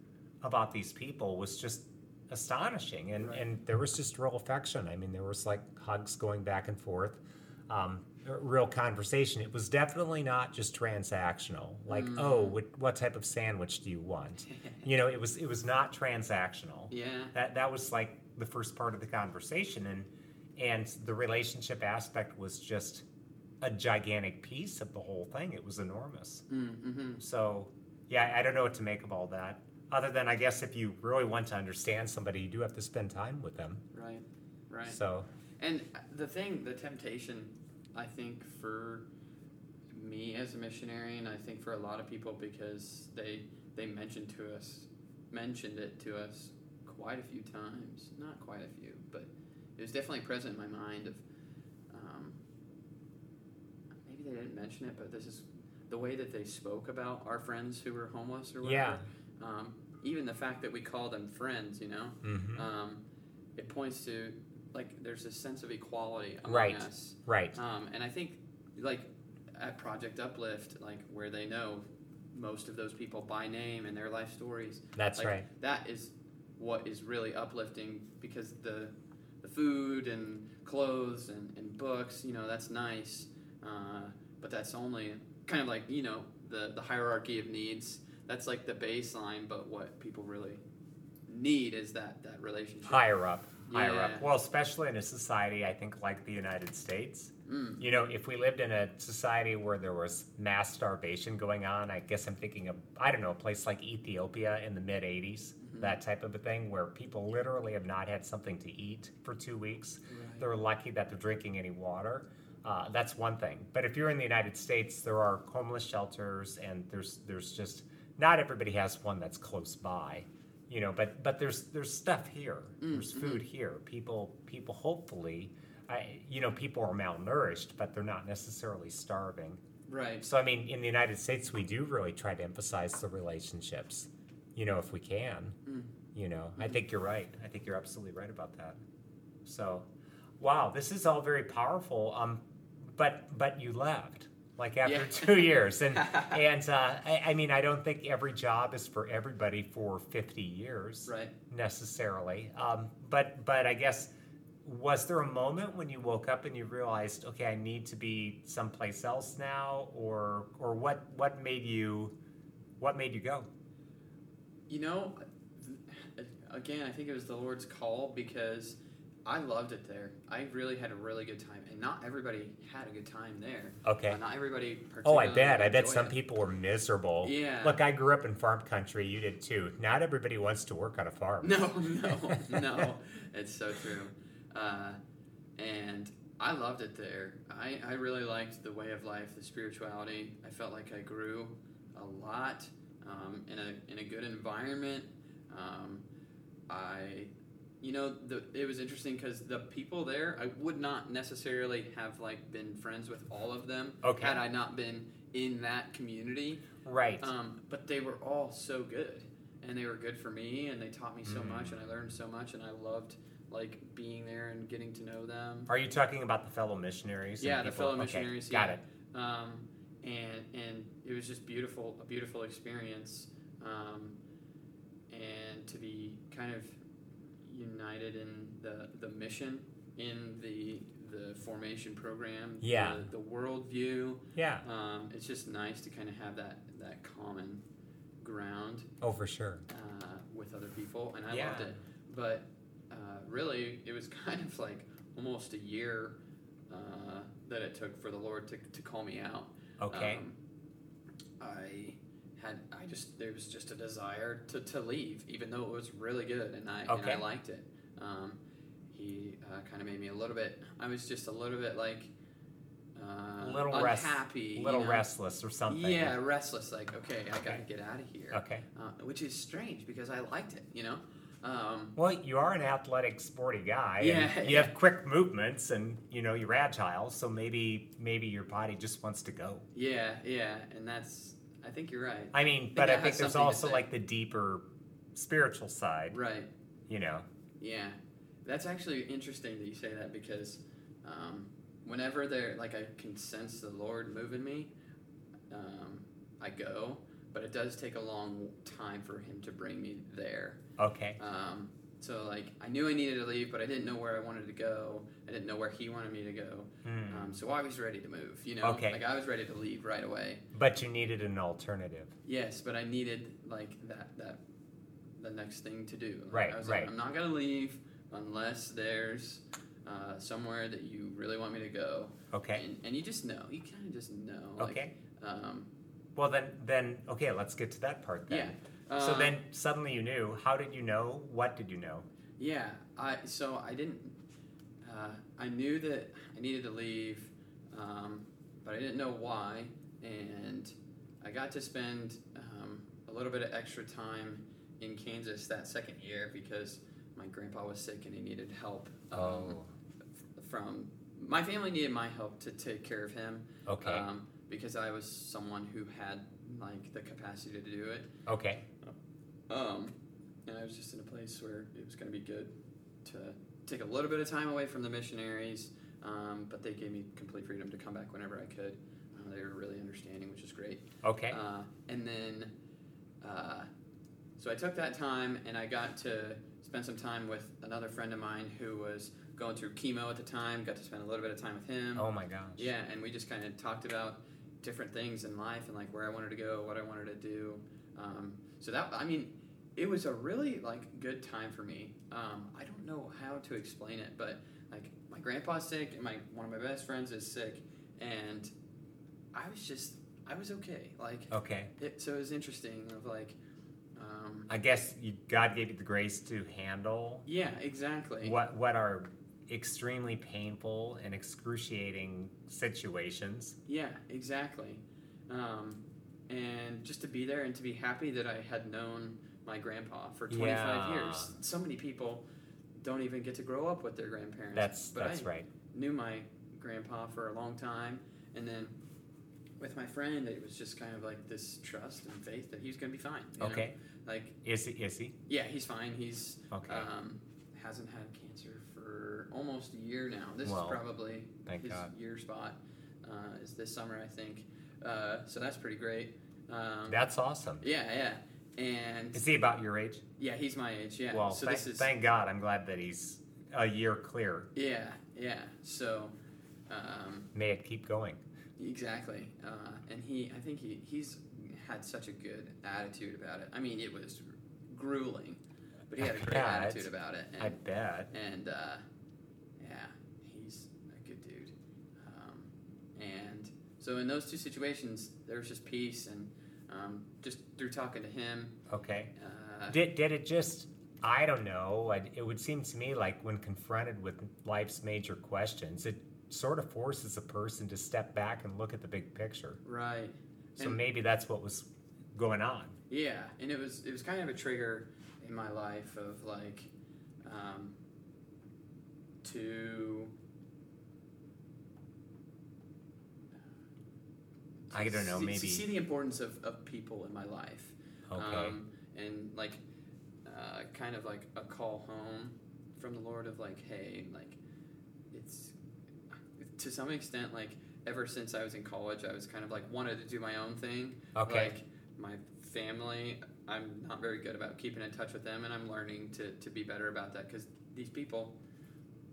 [SPEAKER 1] about these people was just astonishing. And,
[SPEAKER 2] Right.
[SPEAKER 1] and there was just real affection. I mean there was like hugs going back and forth um, real conversation. It was definitely not just transactional like oh what, what type of sandwich do you want? You know it was it was not transactional.
[SPEAKER 2] Yeah.
[SPEAKER 1] that that was like the first part of the conversation. And and the relationship aspect was just a gigantic piece of the whole thing it was enormous
[SPEAKER 2] Mm-hmm.
[SPEAKER 1] so yeah i don't know what to make of all that other than i guess if you really want to understand somebody you do have to spend time with them
[SPEAKER 2] Right. Right.
[SPEAKER 1] so
[SPEAKER 2] And the thing, the temptation, I think for me as a missionary, and I think for a lot of people because they they mentioned to us, mentioned it to us quite a few times. Not quite a few, it was definitely present in my mind. Of um, maybe they didn't mention it, but this is the way that they spoke about our friends who were homeless or whatever. Um, even the fact that we call them friends, you know,
[SPEAKER 1] mhm.
[SPEAKER 2] um, it points to like there's a sense of equality among
[SPEAKER 1] Right.
[SPEAKER 2] us
[SPEAKER 1] right
[SPEAKER 2] um, and i think like at project uplift like where they know most of those people by name and their life stories
[SPEAKER 1] that's
[SPEAKER 2] like,
[SPEAKER 1] right
[SPEAKER 2] that is what is really uplifting because the the food and clothes and, and books you know that's nice. Uh, but that's only kind of like you know the the hierarchy of needs. That's like the baseline but what people really need is that that relationship.
[SPEAKER 1] Higher up higher up. Well especially in a society i think like the united states
[SPEAKER 2] Mm.
[SPEAKER 1] You know, if we lived in a society where there was mass starvation going on, I guess I'm thinking of, I don't know, a place like Ethiopia in the mid 80s,
[SPEAKER 2] Mm-hmm.
[SPEAKER 1] that type of a thing, where people literally have not had something to eat for two weeks.
[SPEAKER 2] Right.
[SPEAKER 1] They're lucky that they're drinking any water. Uh, that's one thing. But if you're in the United States, there are homeless shelters, and there's there's just not everybody has one that's close by, you know. But but there's there's stuff here. There's food here. People people hopefully, I you know people are malnourished, but they're not necessarily starving.
[SPEAKER 2] right
[SPEAKER 1] So I mean, in the United States, we do really try to emphasize the relationships, you know, if we can.
[SPEAKER 2] Mm.
[SPEAKER 1] You know, I think you're right. I think you're absolutely right about that. So, wow, this is all very powerful. Um, but but you left like after
[SPEAKER 2] Yeah.
[SPEAKER 1] two years, and and uh, I, I mean, I don't think every job is for everybody for 50 years
[SPEAKER 2] right
[SPEAKER 1] necessarily. Um, but but I guess was there a moment when you woke up and you realized, okay, I need to be someplace else now, or or what what made you what made you go?
[SPEAKER 2] You know, again, I think it was the Lord's call because I loved it there. I really had a really good time, and not everybody had a good time there.
[SPEAKER 1] Okay.
[SPEAKER 2] Uh, not everybody.
[SPEAKER 1] Oh, I bet. I bet some
[SPEAKER 2] it.
[SPEAKER 1] people were miserable.
[SPEAKER 2] Yeah.
[SPEAKER 1] Look, I grew up in farm country. You did too. Not everybody wants to work on a farm.
[SPEAKER 2] No, no, no. It's so true. Uh, and I loved it there. I, I really liked the way of life, the spirituality. I felt like I grew a lot um, in a in a good environment. Um, I, you know, the, it was interesting because the people there, I would not necessarily have like been friends with all of them
[SPEAKER 1] Okay.
[SPEAKER 2] had I not been in that community.
[SPEAKER 1] Right.
[SPEAKER 2] Um, but they were all so good, and they were good for me, and they taught me so
[SPEAKER 1] Mm.
[SPEAKER 2] much, and I learned so much, and I loved like being there and getting to know them.
[SPEAKER 1] Are you talking about the fellow missionaries?
[SPEAKER 2] Yeah, the fellow
[SPEAKER 1] okay,
[SPEAKER 2] missionaries.
[SPEAKER 1] Got
[SPEAKER 2] yeah.
[SPEAKER 1] it.
[SPEAKER 2] Um, and and it was just beautiful, a beautiful experience, um, and to be kind of united in the the mission, in the the formation program,
[SPEAKER 1] Yeah.
[SPEAKER 2] the, the worldview.
[SPEAKER 1] Yeah.
[SPEAKER 2] Um, it's just nice to kind of have that that common ground
[SPEAKER 1] Oh, for sure.
[SPEAKER 2] uh, with other people, and I
[SPEAKER 1] Yeah.
[SPEAKER 2] loved it. But uh, really, it was kind of like almost a year uh, that it took for the Lord to, to call me out.
[SPEAKER 1] Okay.
[SPEAKER 2] Um, I had I just there was just a desire to, to leave, even though it was really good and I and I liked it. Um, he uh, kind of made me a little bit. I was just a little bit like uh,
[SPEAKER 1] a little rest,
[SPEAKER 2] unhappy,
[SPEAKER 1] a little
[SPEAKER 2] you know?
[SPEAKER 1] restless or something.
[SPEAKER 2] Yeah, restless. Like okay, I got to get out of here.
[SPEAKER 1] Okay.
[SPEAKER 2] Uh, which is strange because I liked it. You know. Um,
[SPEAKER 1] Well, you are an athletic, sporty guy. and
[SPEAKER 2] Yeah,
[SPEAKER 1] you
[SPEAKER 2] yeah.
[SPEAKER 1] have quick movements, and you know you're agile. So maybe maybe your body just wants to go.
[SPEAKER 2] yeah, yeah, and that's. I think you're right.
[SPEAKER 1] I mean,
[SPEAKER 2] think
[SPEAKER 1] but I think there's also like the deeper spiritual side.
[SPEAKER 2] Right.
[SPEAKER 1] You know.
[SPEAKER 2] Yeah, that's actually interesting that you say that because um, whenever there, like, I can sense the Lord moving me, um, I go, but it does take a long time for Him to bring me there.
[SPEAKER 1] Okay.
[SPEAKER 2] Um, so, like, I knew I needed to leave, but I didn't know where I wanted to go. I didn't know where He wanted me to go.
[SPEAKER 1] Hmm.
[SPEAKER 2] Um, so I was ready to move. You know,
[SPEAKER 1] Okay.
[SPEAKER 2] like I was ready to leave right away.
[SPEAKER 1] But you needed an alternative.
[SPEAKER 2] Yes, but I needed like that that the next thing to do. Like,
[SPEAKER 1] Right,
[SPEAKER 2] I was
[SPEAKER 1] right.
[SPEAKER 2] Like, I'm not gonna leave unless there's uh, somewhere that you really want me to go.
[SPEAKER 1] Okay.
[SPEAKER 2] And, and you just know. You kind of just know. Like,
[SPEAKER 1] Okay.
[SPEAKER 2] Um,
[SPEAKER 1] Well then, then okay. Let's get to that part then.
[SPEAKER 2] yeah.
[SPEAKER 1] So
[SPEAKER 2] Um,
[SPEAKER 1] then suddenly you knew. How did you know? What did you know?
[SPEAKER 2] Yeah. I so I didn't. Uh, I knew that I needed to leave, um, but I didn't know why. And I got to spend um, a little bit of extra time in Kansas that second year because my grandpa was sick and he needed help. um,
[SPEAKER 1] Oh.
[SPEAKER 2] from my family needed my help to take care of him.
[SPEAKER 1] Okay.
[SPEAKER 2] Um, because I was someone who had like the capacity to do it.
[SPEAKER 1] okay.
[SPEAKER 2] Um, and I was just in a place where it was going to be good to take a little bit of time away from the missionaries, um, but they gave me complete freedom to come back whenever I could. Uh, they were really understanding, which is great.
[SPEAKER 1] Okay.
[SPEAKER 2] Uh, and then, uh, so I took that time and I got to spend some time with another friend of mine who was going through chemo at the time. Got to spend a little bit of time with him.
[SPEAKER 1] oh my gosh.
[SPEAKER 2] Yeah, and we just kind of talked about different things in life and like where I wanted to go, what I wanted to do. Um, so that I mean, it was a really like good time for me. Um, I don't know how to explain it, but like my grandpa's sick and my one of my best friends is sick, and I was just I was okay. Like
[SPEAKER 1] Okay.
[SPEAKER 2] it, so it was interesting of like. Um,
[SPEAKER 1] I guess you, God gave you the grace to handle
[SPEAKER 2] yeah, exactly.
[SPEAKER 1] what what are extremely painful and excruciating situations.
[SPEAKER 2] Yeah, exactly. Um, and just to be there and to be happy that I had known my grandpa for 25
[SPEAKER 1] Yeah.
[SPEAKER 2] years. So many people don't even get to grow up with their grandparents.
[SPEAKER 1] That's
[SPEAKER 2] but
[SPEAKER 1] that's
[SPEAKER 2] I
[SPEAKER 1] right.
[SPEAKER 2] knew my grandpa for a long time. And then with my friend, it was just kind of like this trust and faith that he was going to be fine. you know?
[SPEAKER 1] Okay.
[SPEAKER 2] Like,
[SPEAKER 1] Is he? Is he?
[SPEAKER 2] yeah, he's fine. He's
[SPEAKER 1] Okay.
[SPEAKER 2] um, hasn't had cancer for almost a year now. This
[SPEAKER 1] Well,
[SPEAKER 2] is probably his
[SPEAKER 1] God.
[SPEAKER 2] year spot. Uh, is this summer, I think. Uh, so that's pretty great. Um,
[SPEAKER 1] That's awesome.
[SPEAKER 2] yeah, yeah, and
[SPEAKER 1] Is he about your age?
[SPEAKER 2] yeah, he's my age. Yeah.
[SPEAKER 1] well,
[SPEAKER 2] so
[SPEAKER 1] thank,
[SPEAKER 2] this is
[SPEAKER 1] thank God. I'm glad that he's a year clear.
[SPEAKER 2] yeah, yeah. So um,
[SPEAKER 1] May it keep going.
[SPEAKER 2] exactly, uh, and he, I think he he's had such a good attitude about it. I mean, it was grueling, but he had a great attitude about it. And,
[SPEAKER 1] I bet.
[SPEAKER 2] and uh, yeah, he's a good dude. Um, and so in those two situations, there was just peace, and um, just through talking to him,
[SPEAKER 1] Okay.
[SPEAKER 2] uh,
[SPEAKER 1] Did, did it just, I don't know, I, it would seem to me like when confronted with life's major questions, it sort of forces a person to step back and look at the big picture.
[SPEAKER 2] right,
[SPEAKER 1] So
[SPEAKER 2] And-
[SPEAKER 1] maybe that's what was going on.
[SPEAKER 2] yeah, and it was it was kind of a trigger. in my life of like um, to
[SPEAKER 1] I don't know,
[SPEAKER 2] see,
[SPEAKER 1] maybe-
[SPEAKER 2] see the importance of, of people in my life
[SPEAKER 1] Okay.
[SPEAKER 2] um, and like uh, kind of like a call home from the Lord of like, hey, like it's to some extent like ever since I was in college, I was kind of like wanted to do my own thing.
[SPEAKER 1] Okay.
[SPEAKER 2] Like my family, I'm not very good about keeping in touch with them, and I'm learning to to be better about that because these people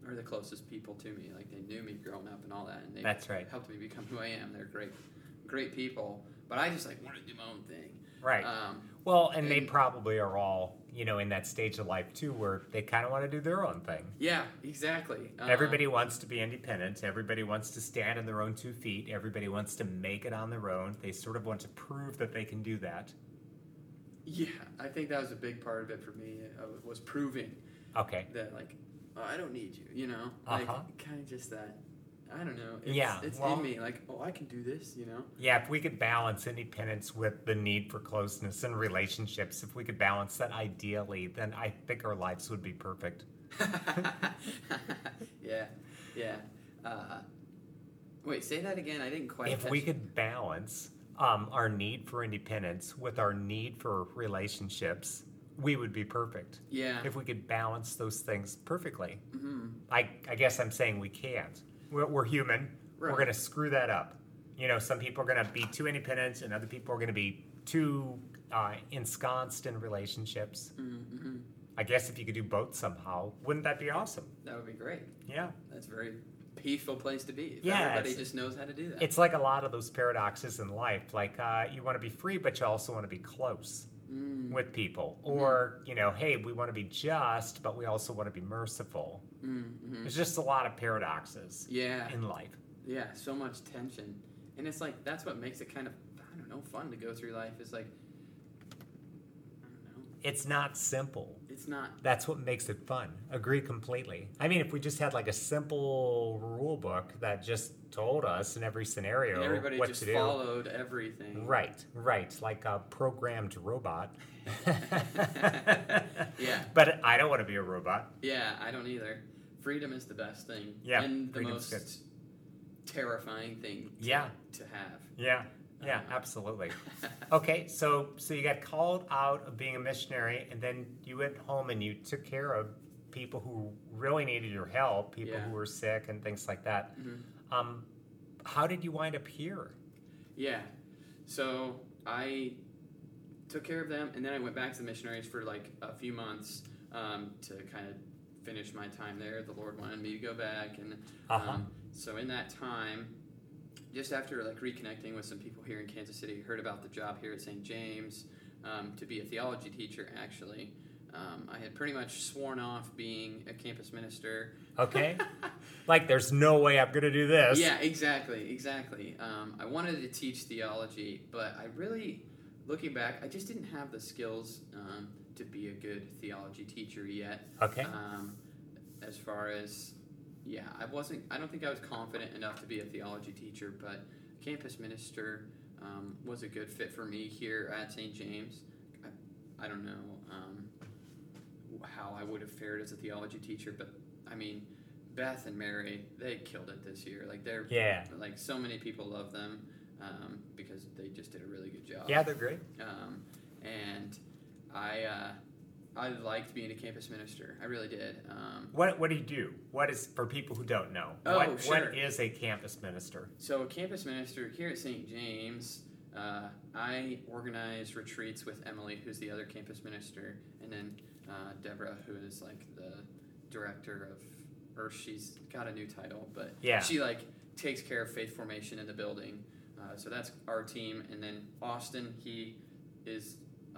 [SPEAKER 2] are the closest people to me. Like they knew me growing up and all that, and they
[SPEAKER 1] That's right.
[SPEAKER 2] helped me become who I am. They're great, great people. But I just like want to do my own thing.
[SPEAKER 1] Right.
[SPEAKER 2] Um,
[SPEAKER 1] well, and they probably are all, you know, in that stage of life too where they kind of want to do their own thing.
[SPEAKER 2] yeah, exactly. Um,
[SPEAKER 1] Everybody wants to be independent. Everybody wants to stand on their own two feet. Everybody wants to make it on their own. They sort of want to prove that they can do that.
[SPEAKER 2] Yeah, I think that was a big part of it for me. uh, was proving
[SPEAKER 1] Okay.
[SPEAKER 2] that like oh, I don't need you. You know, like
[SPEAKER 1] Uh-huh.
[SPEAKER 2] kind of just that. I don't know. It's,
[SPEAKER 1] Yeah,
[SPEAKER 2] it's
[SPEAKER 1] well-
[SPEAKER 2] in me. Like oh, I can do this. You know.
[SPEAKER 1] Yeah, if we could balance independence with the need for closeness and relationships, if we could balance that ideally, then I think our lives would be perfect.
[SPEAKER 2] yeah, yeah. Uh, wait, say that again. I didn't quite.
[SPEAKER 1] If we could balance um, our need for independence with our need for relationships, we would be perfect.
[SPEAKER 2] Yeah.
[SPEAKER 1] If we could balance those things perfectly.
[SPEAKER 2] hmm
[SPEAKER 1] I, I guess I'm saying we can't. We're, we're human. We're going to screw that up. You know, some people are going to be too independent, and other people are going to be too uh, ensconced in relationships.
[SPEAKER 2] hmm
[SPEAKER 1] I guess if you could do both somehow, wouldn't that be awesome?
[SPEAKER 2] That would be great.
[SPEAKER 1] Yeah.
[SPEAKER 2] That's a very peaceful place to be. If
[SPEAKER 1] Yeah,
[SPEAKER 2] everybody just knows how to do that.
[SPEAKER 1] It's like a lot of those paradoxes in life. Like, uh, you want to be free, but you also want to be close
[SPEAKER 2] Mm,
[SPEAKER 1] with people. Or, you know, hey, we want to be just, but we also want to be merciful.
[SPEAKER 2] Mm, mhm.
[SPEAKER 1] There's just a lot of paradoxes
[SPEAKER 2] Yeah.
[SPEAKER 1] in life.
[SPEAKER 2] Yeah, so much tension. And it's like that's what makes it kind of I don't know, fun to go through life. It's like I don't know.
[SPEAKER 1] It's not simple.
[SPEAKER 2] It's not
[SPEAKER 1] That's what makes it fun. Agree completely. I mean, if we just had like a simple rule book that just told us in every scenario
[SPEAKER 2] and everybody
[SPEAKER 1] what
[SPEAKER 2] just
[SPEAKER 1] to do.
[SPEAKER 2] followed everything.
[SPEAKER 1] Right, right, like a programmed robot.
[SPEAKER 2] Yeah.
[SPEAKER 1] But I don't want to be a robot.
[SPEAKER 2] Yeah, I don't either. Freedom is the best thing.
[SPEAKER 1] Yeah,
[SPEAKER 2] And the most terrifying thing to,
[SPEAKER 1] Yeah.
[SPEAKER 2] to have.
[SPEAKER 1] Yeah, yeah,
[SPEAKER 2] Uh,
[SPEAKER 1] absolutely. Okay, so so you got called out of being a missionary, and then you went home and you took care of people who really needed your help, people
[SPEAKER 2] Yeah.
[SPEAKER 1] who were sick and things like that.
[SPEAKER 2] Mhm.
[SPEAKER 1] Um, how did you wind up here?
[SPEAKER 2] Yeah. So I took care of them, and then I went back to the missionaries for like a few months um, to kind of finish my time there. The Lord wanted me to go back, and
[SPEAKER 1] Uh-huh.
[SPEAKER 2] um, so in that time, just after like reconnecting with some people here in Kansas City, heard about the job here at St. James um, to be a theology teacher. Actually, um, I had pretty much sworn off being a campus minister.
[SPEAKER 1] Okay, like there's no way I'm gonna do this.
[SPEAKER 2] Yeah, exactly, exactly. Um, I wanted to teach theology, but I really, looking back, I just didn't have the skills um, to be a good theology teacher yet.
[SPEAKER 1] Okay.
[SPEAKER 2] Um, as far as, yeah, I wasn't. I don't think I was confident enough to be a theology teacher, but campus minister um, was a good fit for me here at St. James. I, I don't know um, how I would have fared as a theology teacher, but I mean, Beth and Mary, they killed it this year. Like they're
[SPEAKER 1] Yeah.
[SPEAKER 2] like so many people love them um, because they just did a really good job.
[SPEAKER 1] Yeah, they're great.
[SPEAKER 2] Um, and I uh, I liked being a campus minister. I really did. Um,
[SPEAKER 1] What What do you do? What is for people who don't know?
[SPEAKER 2] Oh,
[SPEAKER 1] what,
[SPEAKER 2] sure.
[SPEAKER 1] what is a campus minister?
[SPEAKER 2] so a campus minister here at St. James. Uh, I organize retreats with Emily, who's the other campus minister, and then uh, Deborah, who is like the director of, or she's got a new title, but
[SPEAKER 1] Yeah.
[SPEAKER 2] she like takes care of faith formation in the building. Uh, so that's our team, and then Austin, he is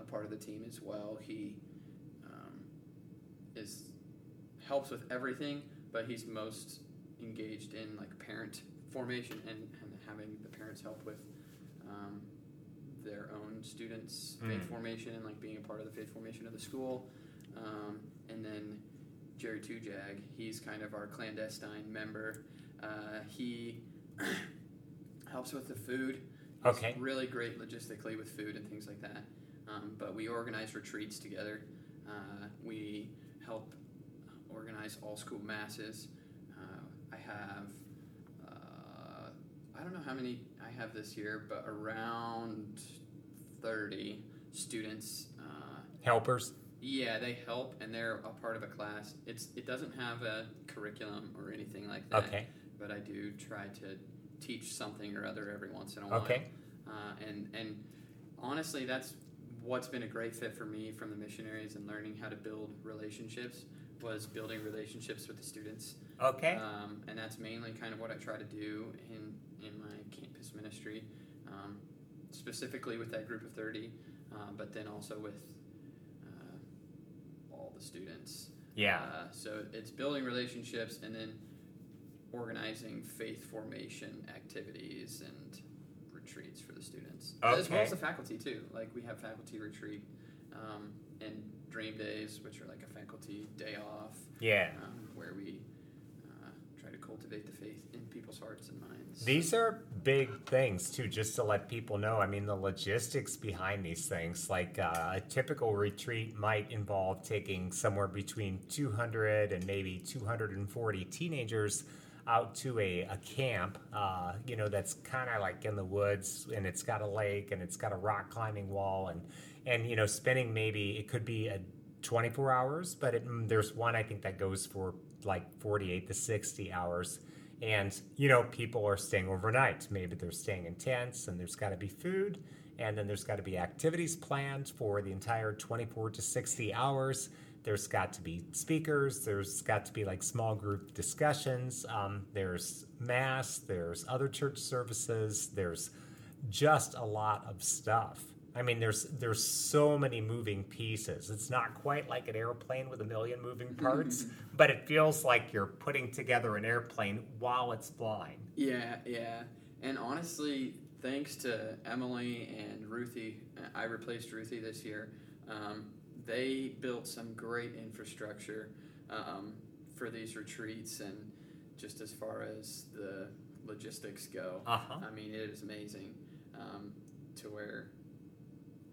[SPEAKER 2] part of the team as well. He um, is helps with everything, but he's most engaged in like parent formation and, and having the parents help with um, their own students' faith
[SPEAKER 1] Mm.
[SPEAKER 2] formation and like being a part of the faith formation of the school. Um, and then Jerry Tujag, he's kind of our clandestine member. Uh, he helps with the food. He's
[SPEAKER 1] Okay.
[SPEAKER 2] Really great logistically with food and things like that. Um, but we organize retreats together. Uh, we help organize all school masses. Uh, I have, uh, I don't know how many I have this year, but around 30 students. Uh,
[SPEAKER 1] Helpers.
[SPEAKER 2] yeah, they help and they're a part of a class. It's it doesn't have a curriculum or anything like that.
[SPEAKER 1] Okay.
[SPEAKER 2] But I do try to teach something or other every once in a while.
[SPEAKER 1] Okay.
[SPEAKER 2] Uh, and and honestly, that's what's been a great fit for me from the missionaries and learning how to build relationships was building relationships with the students.
[SPEAKER 1] Okay.
[SPEAKER 2] Um, and that's mainly kind of what I try to do in in my campus ministry, um, specifically with that group of thirty, um, but then also with uh, all the students.
[SPEAKER 1] yeah.
[SPEAKER 2] Uh, so it's building relationships and then organizing faith formation activities and retreats for the students, as well as the faculty too. Like we have faculty retreat um, and dream days, which are like a faculty day off,
[SPEAKER 1] yeah.
[SPEAKER 2] um, where we uh, try to cultivate the faith in people's hearts and minds.
[SPEAKER 1] These are big things too, just to let people know. I mean, the logistics behind these things, like uh, a typical retreat might involve taking somewhere between 200 and maybe 240 teenagers out to a, a camp, uh, you know, that's kind of like in the woods and it's got a lake and it's got a rock climbing wall and, and, you know, spending maybe, it could be a 24 hours, but it, mm, there's one I think that goes for like 48 to 60 hours. And, you know, people are staying overnight. Maybe they're staying in tents and there's got to be food. And then there's got to be activities planned for the entire 24 to 60 hours. There's got to be speakers. There's got to be like small group discussions. Um, there's mass. There's other church services. There's just a lot of stuff. I mean, there's there's so many moving pieces. It's not quite like an airplane with a million moving parts, but it feels like you're putting together an airplane while it's flying.
[SPEAKER 2] Yeah, yeah. And honestly, thanks to Emily and Ruthie, I replaced Ruthie this year. Um, they built some great infrastructure um, for these retreats, and just as far as the logistics go,
[SPEAKER 1] Uh-huh.
[SPEAKER 2] I mean, it is amazing um, to where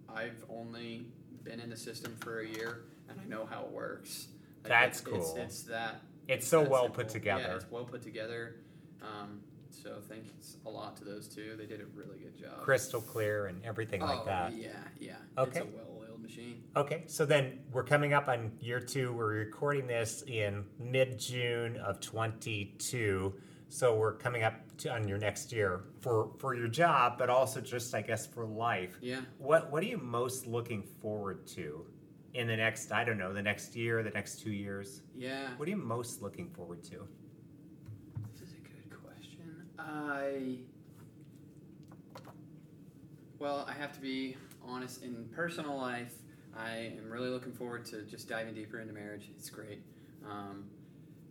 [SPEAKER 2] I've only been in the system for a year, and I know how it works. Like,
[SPEAKER 1] That's
[SPEAKER 2] it's, it's-
[SPEAKER 1] cool.
[SPEAKER 2] It's, that
[SPEAKER 1] It's so well
[SPEAKER 2] simple.
[SPEAKER 1] put together.
[SPEAKER 2] Yeah, it's well put together. Um, so thanks a lot to those two. They did a really good job.
[SPEAKER 1] Crystal clear and everything
[SPEAKER 2] oh,
[SPEAKER 1] like that.
[SPEAKER 2] Yeah, yeah.
[SPEAKER 1] Okay.
[SPEAKER 2] It's a well-oiled machine.
[SPEAKER 1] Okay, so then we're coming up on year two. We're recording this in mid June of 22. So we're coming up to, on your next year for, for your job, but also just, I guess, for life.
[SPEAKER 2] Yeah.
[SPEAKER 1] What What are you most looking forward to in the next, I don't know, the next year, the next two years?
[SPEAKER 2] Yeah.
[SPEAKER 1] What are you most looking forward to?
[SPEAKER 2] This is a good question. I. Well, I have to be honest. In personal life, I am really looking forward to just diving deeper into marriage. It's great. Um,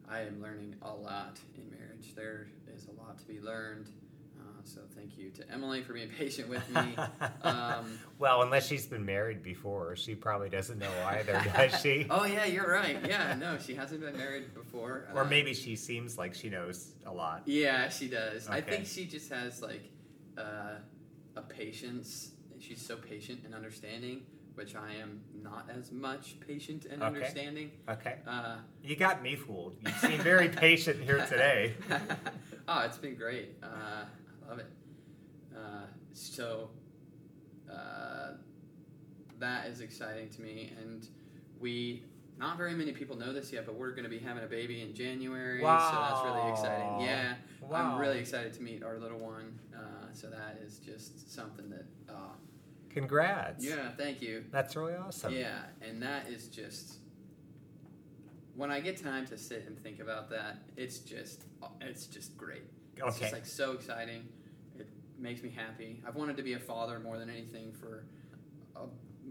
[SPEAKER 2] I am learning a lot in marriage. There is a lot to be learned. Uh, so thank you to Emily for being patient with me. Um,
[SPEAKER 1] well, unless she's been married before, she probably doesn't know either, does she?
[SPEAKER 2] oh yeah, you're right. Yeah, no, she hasn't been married before.
[SPEAKER 1] Or
[SPEAKER 2] Uh,
[SPEAKER 1] maybe she seems like she knows a lot.
[SPEAKER 2] Yeah, she does. I think she just has like uh, a patience. She's so patient and understanding, which I am not as much patient and
[SPEAKER 1] Okay.
[SPEAKER 2] understanding.
[SPEAKER 1] Okay.
[SPEAKER 2] Uh,
[SPEAKER 1] You got me fooled. You seem very patient here today.
[SPEAKER 2] oh, it's been great. Uh, I love it. Uh, so uh, that is exciting to me, and we. Not very many people know this yet, but we're going to be having a baby in January, wow. so that's really exciting. Yeah,
[SPEAKER 1] Wow.
[SPEAKER 2] I'm really excited to meet our little one. So that is just something that, uh,
[SPEAKER 1] Congrats.
[SPEAKER 2] yeah, thank you.
[SPEAKER 1] That's really awesome.
[SPEAKER 2] Yeah, and that is just when I get time to sit and think about that, it's just it's just great. It's
[SPEAKER 1] Okay.
[SPEAKER 2] just like so exciting. It makes me happy. I've wanted to be a father more than anything for a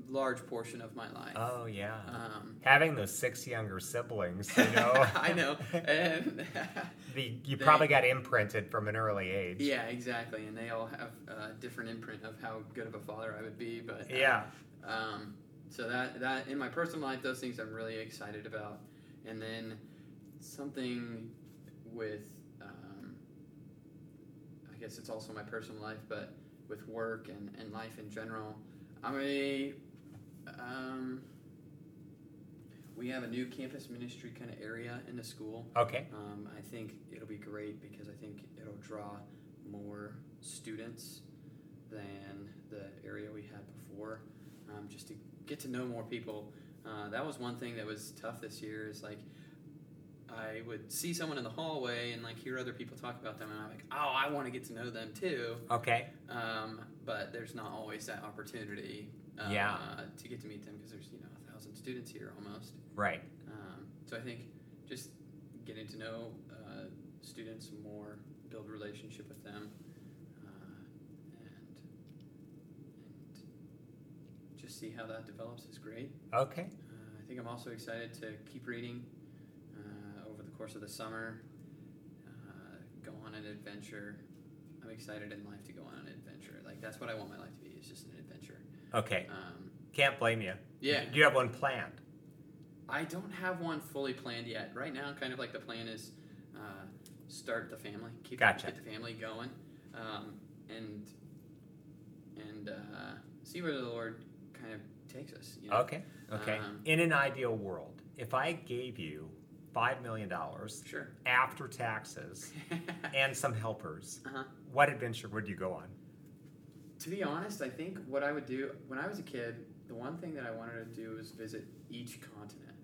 [SPEAKER 2] large portion of my life.
[SPEAKER 1] Oh yeah.
[SPEAKER 2] Um,
[SPEAKER 1] Having those six younger siblings, you know.
[SPEAKER 2] I know, and
[SPEAKER 1] the, you
[SPEAKER 2] They-
[SPEAKER 1] probably got imprinted from an early age.
[SPEAKER 2] yeah, exactly. And they all have a different imprint of how good of a father I would be. But uh,
[SPEAKER 1] Yeah.
[SPEAKER 2] Um, so that that in my personal life, those things I'm really excited about, and then something with, um, I guess it's also my personal life, but with work and, and life in general, I'm a, um, we have a new campus ministry kind of area in the school.
[SPEAKER 1] Okay.
[SPEAKER 2] Um, I think it'll be great because I think it'll draw more students than the area we had before. Um, just to get to know more people. Uh, that was one thing that was tough this year. Is like I would see someone in the hallway and like hear other people talk about them, and I'm like, oh, I want to get to know them too.
[SPEAKER 1] Okay.
[SPEAKER 2] Um, but there's not always that opportunity. Uh,
[SPEAKER 1] Yeah.
[SPEAKER 2] To get to meet them because there's you know a thousand students here almost.
[SPEAKER 1] Right.
[SPEAKER 2] Um, so I think just getting to know uh, students more, build a relationship with them, uh, and and just see how that develops is great.
[SPEAKER 1] Okay.
[SPEAKER 2] Uh, I think I'm also excited to keep reading uh, over the course of the summer. Uh, go on an adventure. I'm excited in life to go on an that's what I want my life to be. It's just an adventure.
[SPEAKER 1] Okay.
[SPEAKER 2] Um,
[SPEAKER 1] Can't blame you.
[SPEAKER 2] yeah.
[SPEAKER 1] Do you have one planned?
[SPEAKER 2] I don't have one fully planned yet. Right now, kind of like the plan is uh, start the family, keep
[SPEAKER 1] Gotcha.
[SPEAKER 2] get the family going, um, and and uh, see where the Lord kind of takes us. You know?
[SPEAKER 1] Okay. Okay.
[SPEAKER 2] Um,
[SPEAKER 1] In an ideal world, if I gave you five million dollars
[SPEAKER 2] Sure.
[SPEAKER 1] after taxes and some helpers,
[SPEAKER 2] uh-huh.
[SPEAKER 1] what adventure would you go on?
[SPEAKER 2] To be honest, I think what I would do when I was a kid, the one thing that I wanted to do was visit each continent.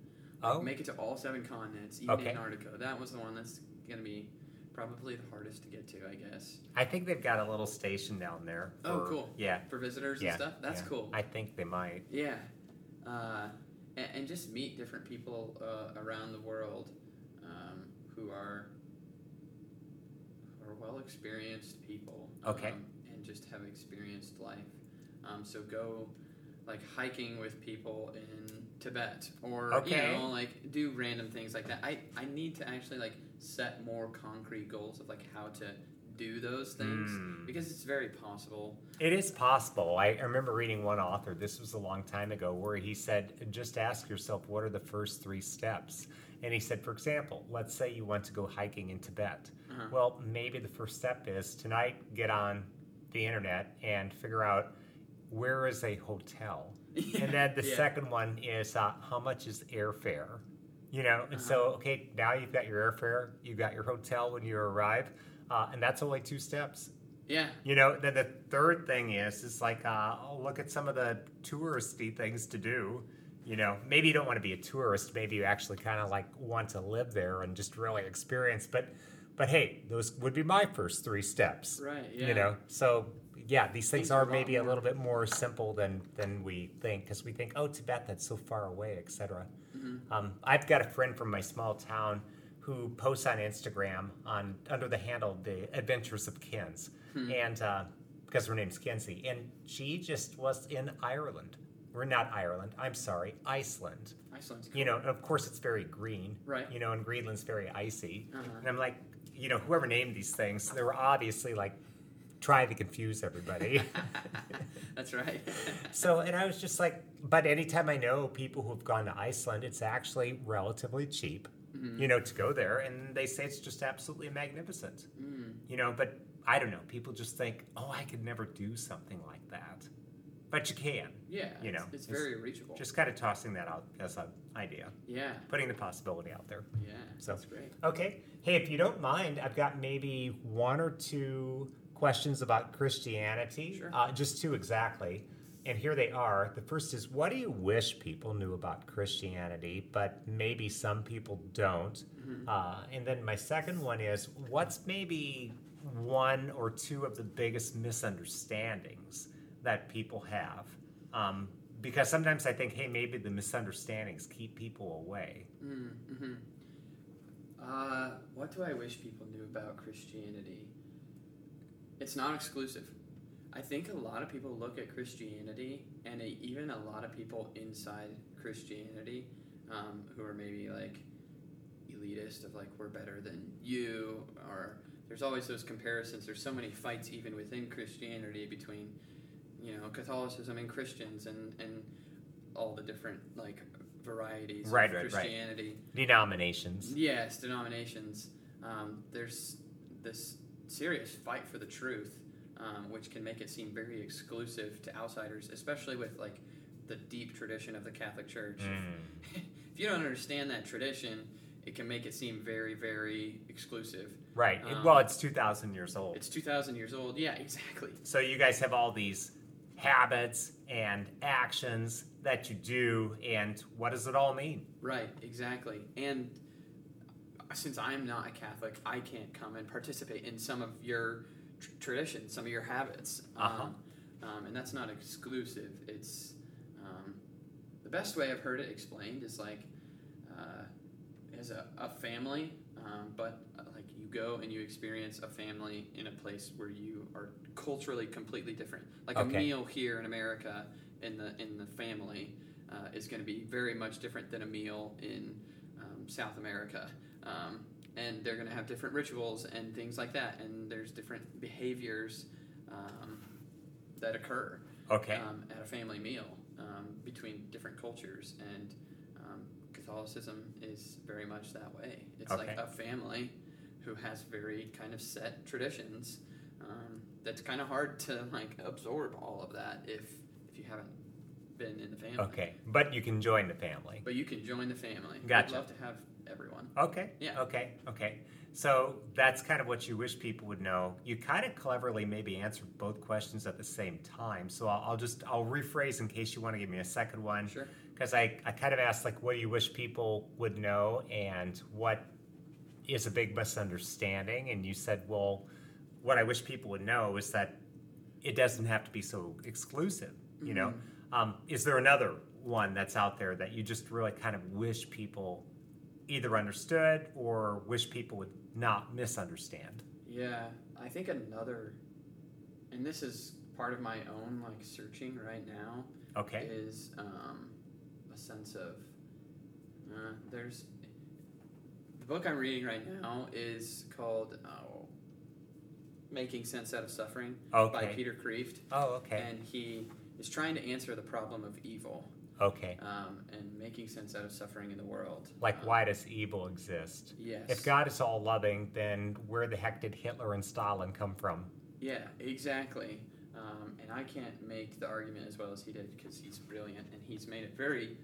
[SPEAKER 1] Oh.
[SPEAKER 2] Make it to all seven continents, even
[SPEAKER 1] Okay.
[SPEAKER 2] Antarctica. That was the one that's going to be probably the hardest to get to, I guess.
[SPEAKER 1] I think they've got a little station down there.
[SPEAKER 2] Oh, cool.
[SPEAKER 1] Yeah.
[SPEAKER 2] For visitors
[SPEAKER 1] Yeah.
[SPEAKER 2] and stuff. That's
[SPEAKER 1] yeah.
[SPEAKER 2] cool.
[SPEAKER 1] I think they might.
[SPEAKER 2] Yeah, uh, and, and just meet different people uh, around the world um, who are who are well experienced people.
[SPEAKER 1] Okay.
[SPEAKER 2] Um, just have experienced life. Um, so go like hiking with people in Tibet, or
[SPEAKER 1] Okay.
[SPEAKER 2] you know, like do random things like that. I I need to actually like set more concrete goals of like how to do those things
[SPEAKER 1] Mm.
[SPEAKER 2] because it's very possible.
[SPEAKER 1] It is possible. I, I remember reading one author, this was a long time ago, where he said, just ask yourself, what are the first three steps? And he said, for example, let's say you want to go hiking in Tibet.
[SPEAKER 2] Uh-huh.
[SPEAKER 1] Well, maybe the first step is tonight get on the internet and figure out where is a hotel. and then the
[SPEAKER 2] Yeah.
[SPEAKER 1] second one is uh, how much is airfare? You know, and so,
[SPEAKER 2] Uh-huh.
[SPEAKER 1] okay, now you've got your airfare, you've got your hotel when you arrive, uh, and that's only two steps.
[SPEAKER 2] Yeah.
[SPEAKER 1] You know, then the third thing is, is like, uh, look at some of the touristy things to do. You know, maybe you don't want to be a tourist. Maybe you actually kind of like want to live there and just really experience. But, but hey, those would be my first three steps.
[SPEAKER 2] Right. Yeah.
[SPEAKER 1] You know, so yeah, these things
[SPEAKER 2] Things are
[SPEAKER 1] are
[SPEAKER 2] a lot
[SPEAKER 1] maybe a little bit more simple than than we think because we think, oh, Tibet, that's so far away, etc.
[SPEAKER 2] Mhm.
[SPEAKER 1] Um, I've got a friend from my small town who posts on Instagram on under the handle the Adventures of Kins,
[SPEAKER 2] Hmm.
[SPEAKER 1] and uh, because her name's Kinsey, and she just was in Ireland. We're not Ireland. I'm sorry, Iceland.
[SPEAKER 2] Iceland's cool.
[SPEAKER 1] You know, of course it's very green.
[SPEAKER 2] Right.
[SPEAKER 1] You know, and Greenland's very icy.
[SPEAKER 2] Uh-huh.
[SPEAKER 1] And I'm like, you know, whoever named these things, they were obviously like trying to confuse everybody.
[SPEAKER 2] That's right.
[SPEAKER 1] so, and I was just like, but anytime I know people who have gone to Iceland, it's actually relatively cheap,
[SPEAKER 2] Mhm.
[SPEAKER 1] you know, to go there. And they say it's just absolutely magnificent,
[SPEAKER 2] Mm.
[SPEAKER 1] you know, but I don't know. People just think, oh, I could never do something like that. But you can.
[SPEAKER 2] Yeah.
[SPEAKER 1] You know,
[SPEAKER 2] it's, it's very reachable.
[SPEAKER 1] Just kind of tossing that out as an idea,
[SPEAKER 2] yeah.
[SPEAKER 1] putting the possibility out there.
[SPEAKER 2] Yeah.
[SPEAKER 1] So-
[SPEAKER 2] that's great.
[SPEAKER 1] Okay. Hey, if you don't mind, I've got maybe one or two questions about Christianity.
[SPEAKER 2] Sure.
[SPEAKER 1] Uh, just two exactly. And here they are. The first is what do you wish people knew about Christianity, but maybe some people don't?
[SPEAKER 2] Mhm.
[SPEAKER 1] Uh, and then my second one is what's maybe one or two of the biggest misunderstandings that people have? Um, because sometimes I think, hey, maybe the misunderstandings keep people away.
[SPEAKER 2] Mm, hmm Uh, what do I wish people knew about Christianity? It's not exclusive. I think a lot of people look at Christianity, and even a lot of people inside Christianity um, who are maybe like elitist of like we're better than you, or there's always those comparisons. There's so many fights even within Christianity between you know Catholicism and Christians, and and all the different like varieties
[SPEAKER 1] Right,
[SPEAKER 2] of
[SPEAKER 1] right, right.
[SPEAKER 2] Christianity.
[SPEAKER 1] Denominations.
[SPEAKER 2] Yes, denominations. Um, there's this serious fight for the truth, um, which can make it seem very exclusive to outsiders, especially with like the deep tradition of the Catholic Church.
[SPEAKER 1] Mm.
[SPEAKER 2] if if you don't understand that tradition, it can make it seem very, very exclusive.
[SPEAKER 1] Right.
[SPEAKER 2] Um,
[SPEAKER 1] well, it's 2,000 years old.
[SPEAKER 2] It's 2,000 years old. Yeah, exactly.
[SPEAKER 1] So you guys have all these habits and actions that you do, and what does it all mean?
[SPEAKER 2] Right, exactly. And since I'm not a Catholic, I can't come and participate in some of your tr- traditions, some of your habits.
[SPEAKER 1] Uh-huh.
[SPEAKER 2] Um, um, and that's not exclusive. It's um, the best way I've heard it explained is like uh, as a, a family, um, but uh, like go and you experience a family in a place where you are culturally completely different. Like a meal here in America in the in the family uh, is going to be very much different than a meal in um, South America. Um, and they're going to have different rituals and things like that. And there's different behaviors um, that occur
[SPEAKER 1] Okay.
[SPEAKER 2] um, at a family meal um, between different cultures. And um, Catholicism is very much that way. It's like a family who has very kind of set traditions. Um, that's kind of hard to like absorb all of that if if you haven't been in the family.
[SPEAKER 1] Okay. But you can join the family.
[SPEAKER 2] But you can join the family.
[SPEAKER 1] Gotcha.
[SPEAKER 2] I'd love to have everyone.
[SPEAKER 1] Okay.
[SPEAKER 2] Yeah.
[SPEAKER 1] Okay. Okay. So that's kind of what you wish people would know. You kind of cleverly maybe answered both questions at the same time. So I'll, I'll just I'll rephrase in case you want to give me a second one.
[SPEAKER 2] Sure.
[SPEAKER 1] Because I, I kind of asked like what do you wish people would know and what is a big misunderstanding and you said well what I wish people would know is that it doesn't have to be so exclusive. You know, um, is there another one that's out there that you just really kind of wish people either understood or wish people would not misunderstand?
[SPEAKER 2] Yeah, I think another, and this is part of my own like searching right now,
[SPEAKER 1] Okay.
[SPEAKER 2] is um, a sense of uh, there's the book I'm reading right now is called oh, "Making Sense Out of Suffering" by Peter Kreeft,
[SPEAKER 1] Oh, okay.
[SPEAKER 2] and he is trying to answer the problem of evil
[SPEAKER 1] Okay.
[SPEAKER 2] um, and making sense out of suffering in the world.
[SPEAKER 1] Like,
[SPEAKER 2] Um,
[SPEAKER 1] why does evil exist?
[SPEAKER 2] Yes.
[SPEAKER 1] If God is all loving, then where the heck did Hitler and Stalin come from?
[SPEAKER 2] Yeah, exactly. Um, and I can't make the argument as well as he did because he's brilliant and he's made it very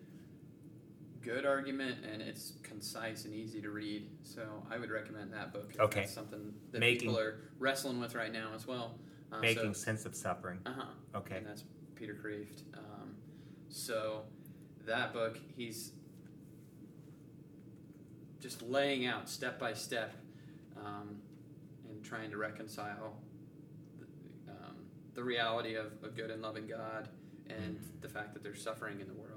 [SPEAKER 2] good argument and it's concise and easy to read. So I would recommend that book. If
[SPEAKER 1] Okay.
[SPEAKER 2] That's something that
[SPEAKER 1] Making-
[SPEAKER 2] people are wrestling with right now as well. Uh,
[SPEAKER 1] Making
[SPEAKER 2] So,
[SPEAKER 1] sense of suffering.
[SPEAKER 2] uh-huh.
[SPEAKER 1] Okay.
[SPEAKER 2] And that's Peter Kreeft. Um, so that book, he's just laying out step by step um, and trying to reconcile the, um, the reality of a good and loving God and the fact that there's suffering in the world.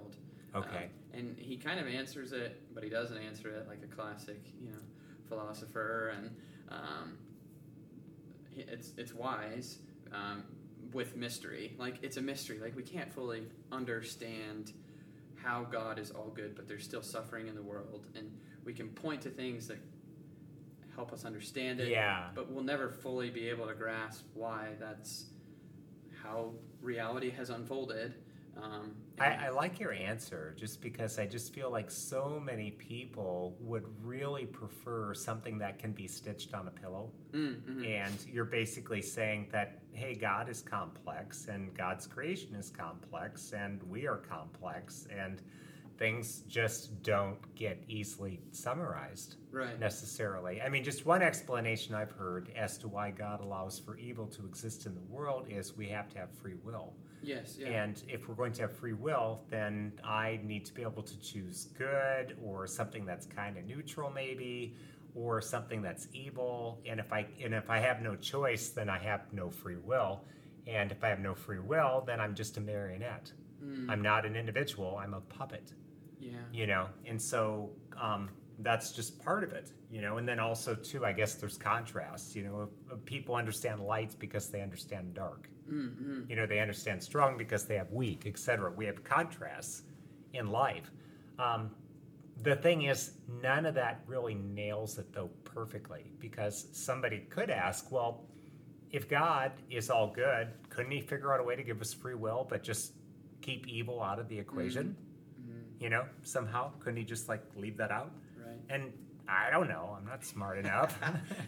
[SPEAKER 1] Okay.
[SPEAKER 2] Um, and he kind of answers it, but he doesn't answer it like a classic, you know, philosopher. And um, it's it's wise um, with mystery. Like it's a mystery. Like we can't fully understand how God is all good, but there's still suffering in the world, and we can point to things that help us understand it.
[SPEAKER 1] yeah.
[SPEAKER 2] But we'll never fully be able to grasp why that's how reality has unfolded. Um,
[SPEAKER 1] I, I like your answer just because I just feel like so many people would really prefer something that can be stitched on a pillow.
[SPEAKER 2] Mm, mhm.
[SPEAKER 1] And you're basically saying that, hey, God is complex and God's creation is complex and we are complex and things just don't get easily summarized
[SPEAKER 2] Right.
[SPEAKER 1] necessarily. I mean, just one explanation I've heard as to why God allows for evil to exist in the world is we have to have free will.
[SPEAKER 2] Yes. Yeah.
[SPEAKER 1] And if we're going to have free will, then I need to be able to choose good or something that's kind of neutral, maybe, or something that's evil. And if I and if I have no choice, then I have no free will. And if I have no free will, then I'm just a marionette.
[SPEAKER 2] Mm,
[SPEAKER 1] I'm not an individual. I'm a puppet.
[SPEAKER 2] yeah.
[SPEAKER 1] You know, and so um, that's just part of it. You know, and then also too, I guess there's contrasts. You know, people understand lights because they understand dark
[SPEAKER 2] Mm-hmm.
[SPEAKER 1] you know they understand strong because they have weak etc we have contrasts in life um, the thing is none of that really nails it though perfectly because somebody could ask well if god is all good couldn't he figure out a way to give us free will but just keep evil out of the equation
[SPEAKER 2] Mm-hmm.
[SPEAKER 1] you know somehow couldn't he just like leave that out. And i don't know i'm not smart enough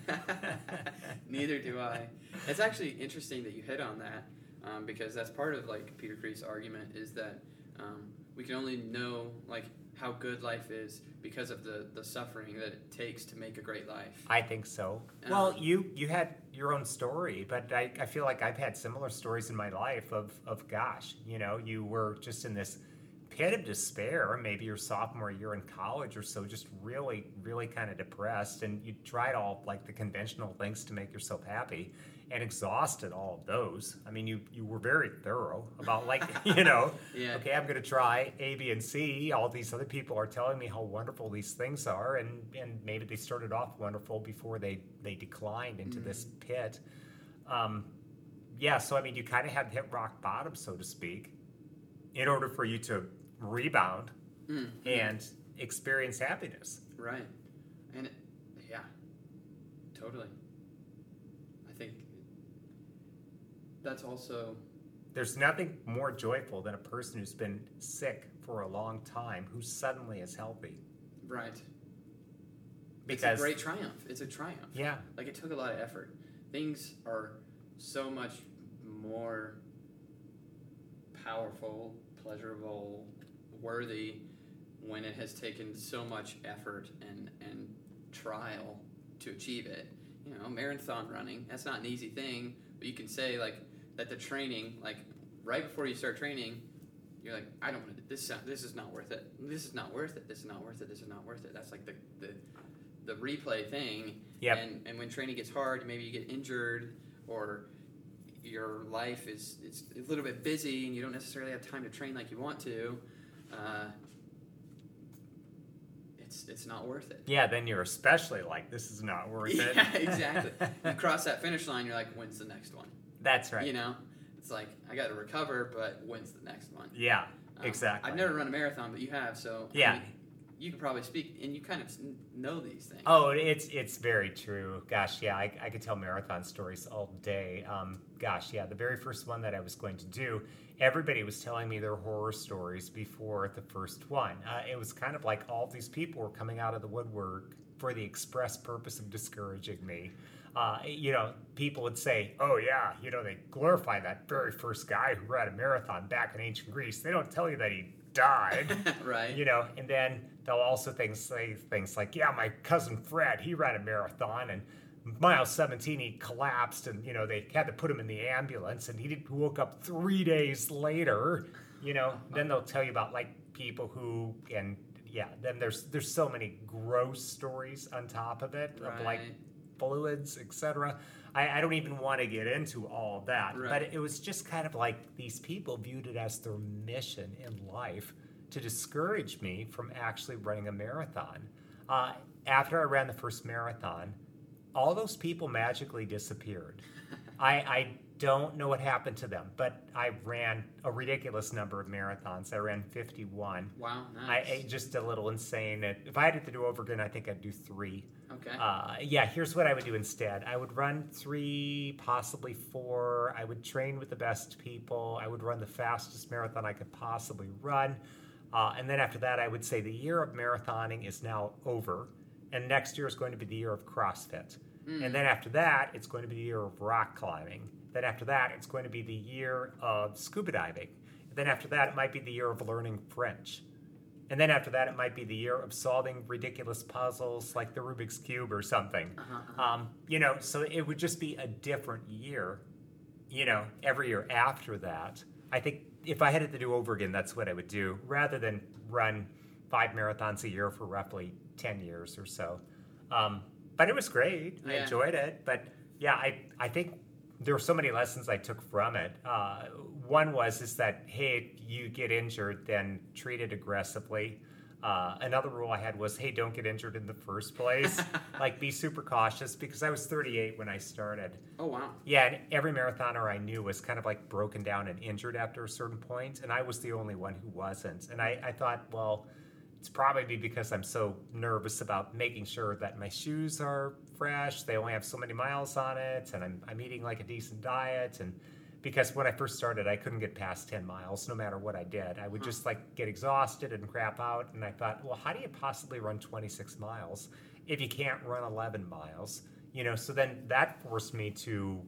[SPEAKER 2] Neither do I. It's actually interesting that you hit on that um, because that's part of like Peter Kreeft's argument is that um, we can only know like how good life is because of the, the suffering that it takes to make a great life.
[SPEAKER 1] I think so.
[SPEAKER 2] Uh,
[SPEAKER 1] well, you you had your own story, but I, I feel like I've had similar stories in my life of of gosh, you know, you were just in this pit of despair, maybe your sophomore year in college or so, just really, really kind of depressed, and you tried all like the conventional things to make yourself happy and exhausted all of those. I mean, you you were very thorough about like, you know,
[SPEAKER 2] Yeah.
[SPEAKER 1] okay, I'm going to try A, B, and C. All these other people are telling me how wonderful these things are, and and maybe they started off wonderful before they they declined into this pit. Um, yeah, so I mean, you kind of had to hit rock bottom, so to speak, in order for you to rebound
[SPEAKER 2] Mm.
[SPEAKER 1] and experience happiness.
[SPEAKER 2] Right. And it, yeah, totally. I think that's also
[SPEAKER 1] There's nothing more joyful than a person who's been sick for a long time who suddenly is healthy.
[SPEAKER 2] right.
[SPEAKER 1] Because
[SPEAKER 2] it's a great triumph. It's a triumph.
[SPEAKER 1] yeah,
[SPEAKER 2] Like it took a lot of effort. Things are so much more powerful, pleasurable, worthy when it has taken so much effort and and trial to achieve it. You know, marathon running, that's not an easy thing, but you can say like that the training, like right before you start training, you're like, I don't want to. Do this sound- this is not worth it. This is not worth it. This is not worth it. This is not worth it. That's like the the, the replay thing.
[SPEAKER 1] Yep.
[SPEAKER 2] And and when training gets hard, maybe you get injured or your life is it's a little bit busy and you don't necessarily have time to train like you want to. Uh, it's it's not worth it.
[SPEAKER 1] yeah, then you're especially like, this is not worth it.
[SPEAKER 2] Yeah, exactly. you cross that finish line, you're like, when's the next one?
[SPEAKER 1] That's right.
[SPEAKER 2] You know, it's like I got to recover, but when's the next one?
[SPEAKER 1] Yeah,
[SPEAKER 2] Um,
[SPEAKER 1] exactly.
[SPEAKER 2] I've never run a marathon, but you have, so I
[SPEAKER 1] Yeah.
[SPEAKER 2] mean, you can probably speak, and you kind of know these things.
[SPEAKER 1] Oh, it's it's very true. Gosh, yeah, I, I could tell marathon stories all day. Um, gosh, yeah, the very first one that I was going to do, everybody was telling me their horror stories before the first one. Uh, it was kind of like all these people were coming out of the woodwork for the express purpose of discouraging me. Uh, you know, people would say, "Oh yeah, you know, they glorify that very first guy who ran a marathon back in ancient Greece. They don't tell you that he died."
[SPEAKER 2] right.
[SPEAKER 1] you know, and then they'll also things say things like, "Yeah, my cousin Fred, he ran a marathon, and mile 17 he collapsed, and you know they had to put him in the ambulance, and he did, woke up three days later." You know, then they'll tell you about like people who and yeah, then there's there's so many gross stories on top of it of like fluids, etc. I, I don't even want to get into all of that,
[SPEAKER 2] Right.
[SPEAKER 1] but it was just kind of like these people viewed it as their mission in life to discourage me from actually running a marathon. Uh, after I ran the first marathon, all those people magically disappeared. I, I don't know what happened to them, but I ran a ridiculous number of marathons. I ran 51.
[SPEAKER 2] Wow.
[SPEAKER 1] I,
[SPEAKER 2] Nice.
[SPEAKER 1] I just a little insane. If I had to do over again, I think I'd do three.
[SPEAKER 2] okay.
[SPEAKER 1] Uh, yeah, here's what I would do instead. I would run three, possibly four. I would train with the best people. I would run the fastest marathon I could possibly run. Uh, and then after that, I would say the year of marathoning is now over. And next year is going to be the year of CrossFit. And then after that, it's going to be the year of rock climbing. Then after that, it's going to be the year of scuba diving. And Then after that, it might be the year of learning French. And then after that, it might be the year of solving ridiculous puzzles like the Rubik's Cube or something.
[SPEAKER 2] Uh-huh,
[SPEAKER 1] Um, you know, so it would just be a different year, you know, every year after that. I think if I had it to do over again, that's what I would do rather than run five marathons a year for roughly 10 years or so. Um, but it was great. I enjoyed it. But yeah, I, I think there were so many lessons I took from it. Uh, one was is that hey, if you get injured, then treat it aggressively. Uh, another rule I had was hey, don't get injured in the first place. like be super cautious because I was 38 when I started.
[SPEAKER 2] oh wow.
[SPEAKER 1] Yeah, and every marathoner I knew was kind of like broken down and injured after a certain point, and I was the only one who wasn't. And I, I thought, well, it's probably because I'm so nervous about making sure that my shoes are fresh. They only have so many miles on it, and I'm, I'm eating like a decent diet. And because when I first started, I couldn't get past 10 miles no matter what I did. I would hmm. just like get exhausted and crap out. And I thought, well, how do you possibly run 26 miles if you can't run 11 miles? You know, so then that forced me to,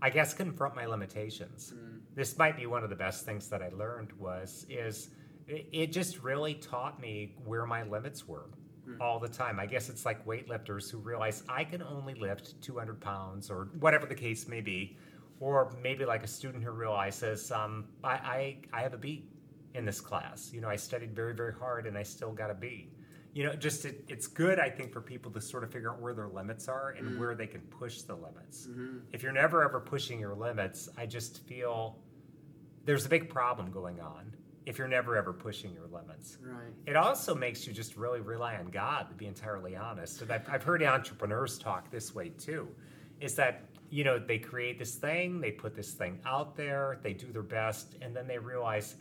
[SPEAKER 1] I guess, confront my limitations. Hmm. This might be one of the best things that I learned was is it, just really taught me where my limits were hmm. all the time. I guess it's like weightlifters who realize I can only lift 200 pounds or whatever the case may be. Or maybe like a student who realizes um, I, I, I have a B in this class. You know, I studied very, very hard and I still got a B. You know, just it, it's good, I think, for people to sort of figure out where their limits are and hmm. where they can push the limits. Mm-hmm. If you're never ever pushing your limits, I just feel there's a big problem going on if you're never ever pushing your limits.
[SPEAKER 2] Right.
[SPEAKER 1] It also makes you just really rely on God, to be entirely honest. And I've, I've heard entrepreneurs talk this way too is that, you know, they create this thing, they put this thing out there, they do their best, and then they realize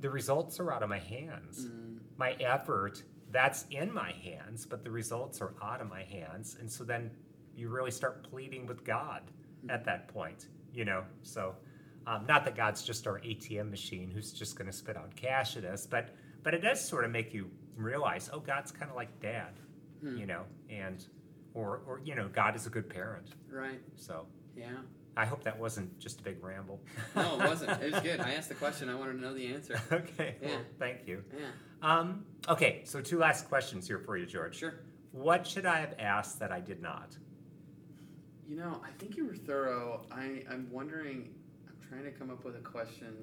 [SPEAKER 1] the results are out of my hands. Mm. My effort, that's in my hands, but the results are out of my hands. And so then you really start pleading with God at mm. that point, you know? So, um, not that God's just our ATM machine who's just going to spit out cash at us, but but it does sort of make you realize, oh, God's kind of like Dad, you know, and or or you know, God is a good parent.
[SPEAKER 2] Right.
[SPEAKER 1] So
[SPEAKER 2] Yeah.
[SPEAKER 1] I hope that wasn't just a big ramble.
[SPEAKER 2] No, it wasn't. It was good. I asked the question. I wanted to know the answer.
[SPEAKER 1] okay, well, thank you.
[SPEAKER 2] Yeah.
[SPEAKER 1] Um, okay, so two last questions here for you, George.
[SPEAKER 2] Sure.
[SPEAKER 1] What should I have asked that I did not?
[SPEAKER 2] You know, I think you were thorough. I, I'm wondering, trying to come up with a question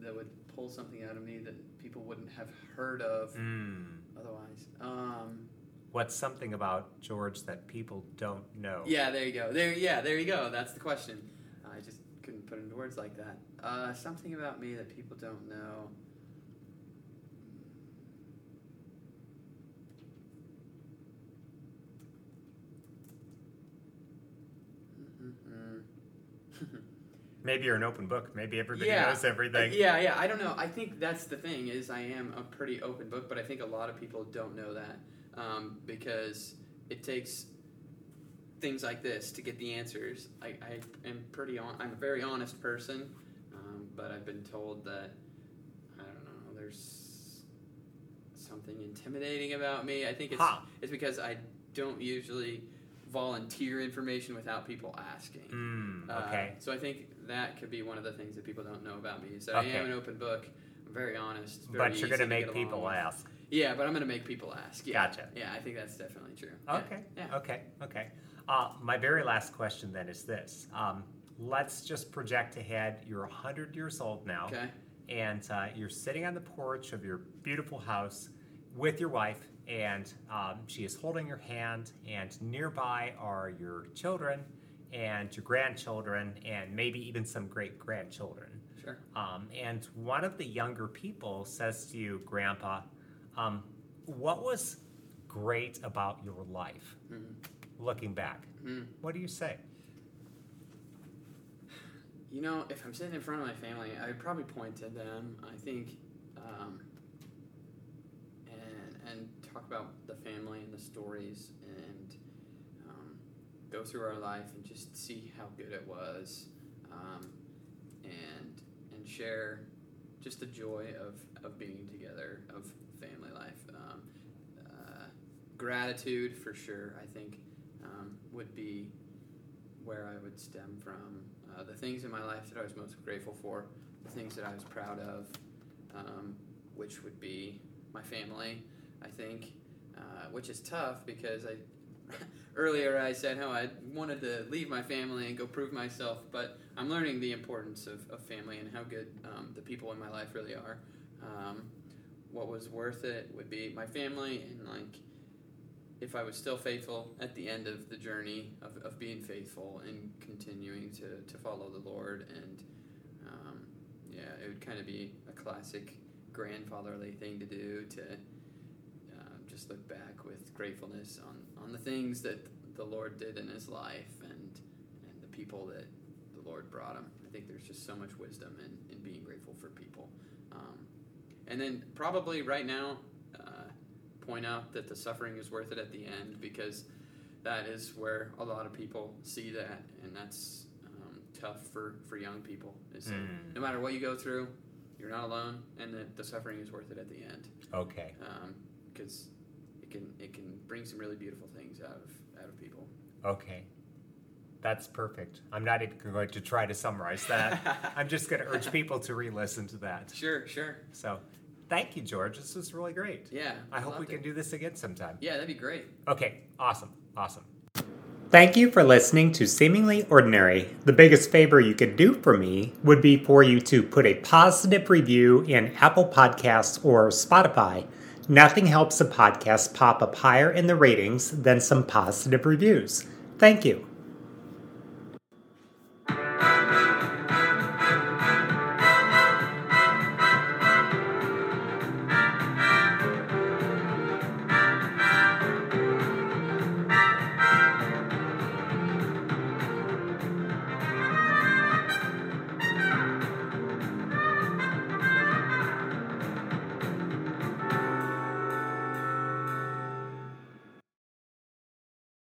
[SPEAKER 2] that would pull something out of me that people wouldn't have heard of
[SPEAKER 1] Mm.
[SPEAKER 2] otherwise. Um,
[SPEAKER 1] What's something about George that people don't know?
[SPEAKER 2] yeah, there you go. There, yeah, there you go. That's the question. I just couldn't put it into words like that. Uh, something about me that people don't know.
[SPEAKER 1] Maybe you're an open book. Maybe everybody
[SPEAKER 2] Yeah.
[SPEAKER 1] knows everything.
[SPEAKER 2] Uh, yeah, yeah. I don't know. I think that's the thing is I am a pretty open book, but I think a lot of people don't know that um, because it takes things like this to get the answers. I, I am pretty on. I'm a very honest person, um, but I've been told that I don't know. There's something intimidating about me. I think it's it's because I don't usually volunteer information without people asking.
[SPEAKER 1] Mm,
[SPEAKER 2] Uh,
[SPEAKER 1] okay.
[SPEAKER 2] so I think that could be one of the things that people don't know about me is that
[SPEAKER 1] Okay.
[SPEAKER 2] I am an open book. I'm very honest. very
[SPEAKER 1] but you're going to make people
[SPEAKER 2] with.
[SPEAKER 1] ask.
[SPEAKER 2] Yeah, but I'm going to make people ask. Yeah.
[SPEAKER 1] Gotcha.
[SPEAKER 2] Yeah, I think that's definitely true. Yeah.
[SPEAKER 1] Okay.
[SPEAKER 2] Yeah.
[SPEAKER 1] Okay. Okay. Uh, my very last question then is this. Um, let's just project ahead. You're 100 years old now.
[SPEAKER 2] Okay.
[SPEAKER 1] And uh, you're sitting on the porch of your beautiful house with your wife, and um, she is holding your hand, and nearby are your children and your grandchildren, and maybe even some great grandchildren.
[SPEAKER 2] Sure.
[SPEAKER 1] Um, and one of the younger people says to you, Grandpa, um, what was great about your life
[SPEAKER 2] Mhm.
[SPEAKER 1] looking back?
[SPEAKER 2] Mhm.
[SPEAKER 1] What do you say?
[SPEAKER 2] You know, if I'm sitting in front of my family, I would probably point to them. I think, um, and and talk about the family and the stories, and go through our life and just see how good it was, um, and and share just the joy of of being together, of family life. Um, uh, gratitude for sure. I think um, would be where I would stem from. Uh, the things in my life that I was most grateful for, the things that I was proud of, um, which would be my family, I think, uh, which is tough because I earlier I said how I wanted to leave my family and go prove myself, but I'm learning the importance of, of family and how good um, the people in my life really are. Um, what was worth it would be my family and like if I was still faithful at the end of the journey of, of being faithful and continuing to, to follow the Lord and um, yeah it would kind of be a classic grandfatherly thing to do to just look back with gratefulness on, on the things that the Lord did in his life and and the people that the Lord brought him. I think there's just so much wisdom in, in being grateful for people. Um, and then probably right now uh, point out that the suffering is worth it at the end because that is where a lot of people see that. And that's um, tough for, for young people. Is
[SPEAKER 1] Mm.
[SPEAKER 2] no matter what you go through you're not alone and that the suffering is worth it at the end.
[SPEAKER 1] Okay.
[SPEAKER 2] because it can it can bring some really beautiful things out of out of people
[SPEAKER 1] Okay. That's perfect. I'm not even going to try to summarize that. I'm just going to urge people to re listen to that.
[SPEAKER 2] sure sure
[SPEAKER 1] So thank you, George. This was really great.
[SPEAKER 2] Yeah.
[SPEAKER 1] I hope we
[SPEAKER 2] loved
[SPEAKER 1] can do this again sometime.
[SPEAKER 2] Yeah, that'd be great.
[SPEAKER 1] Okay, awesome, awesome. Thank you for listening to Seemingly Ordinary. The biggest favor you could do for me would be for you to put a positive review in Apple Podcasts or Spotify. Nothing helps a podcast pop up higher in the ratings than some positive reviews. Thank you.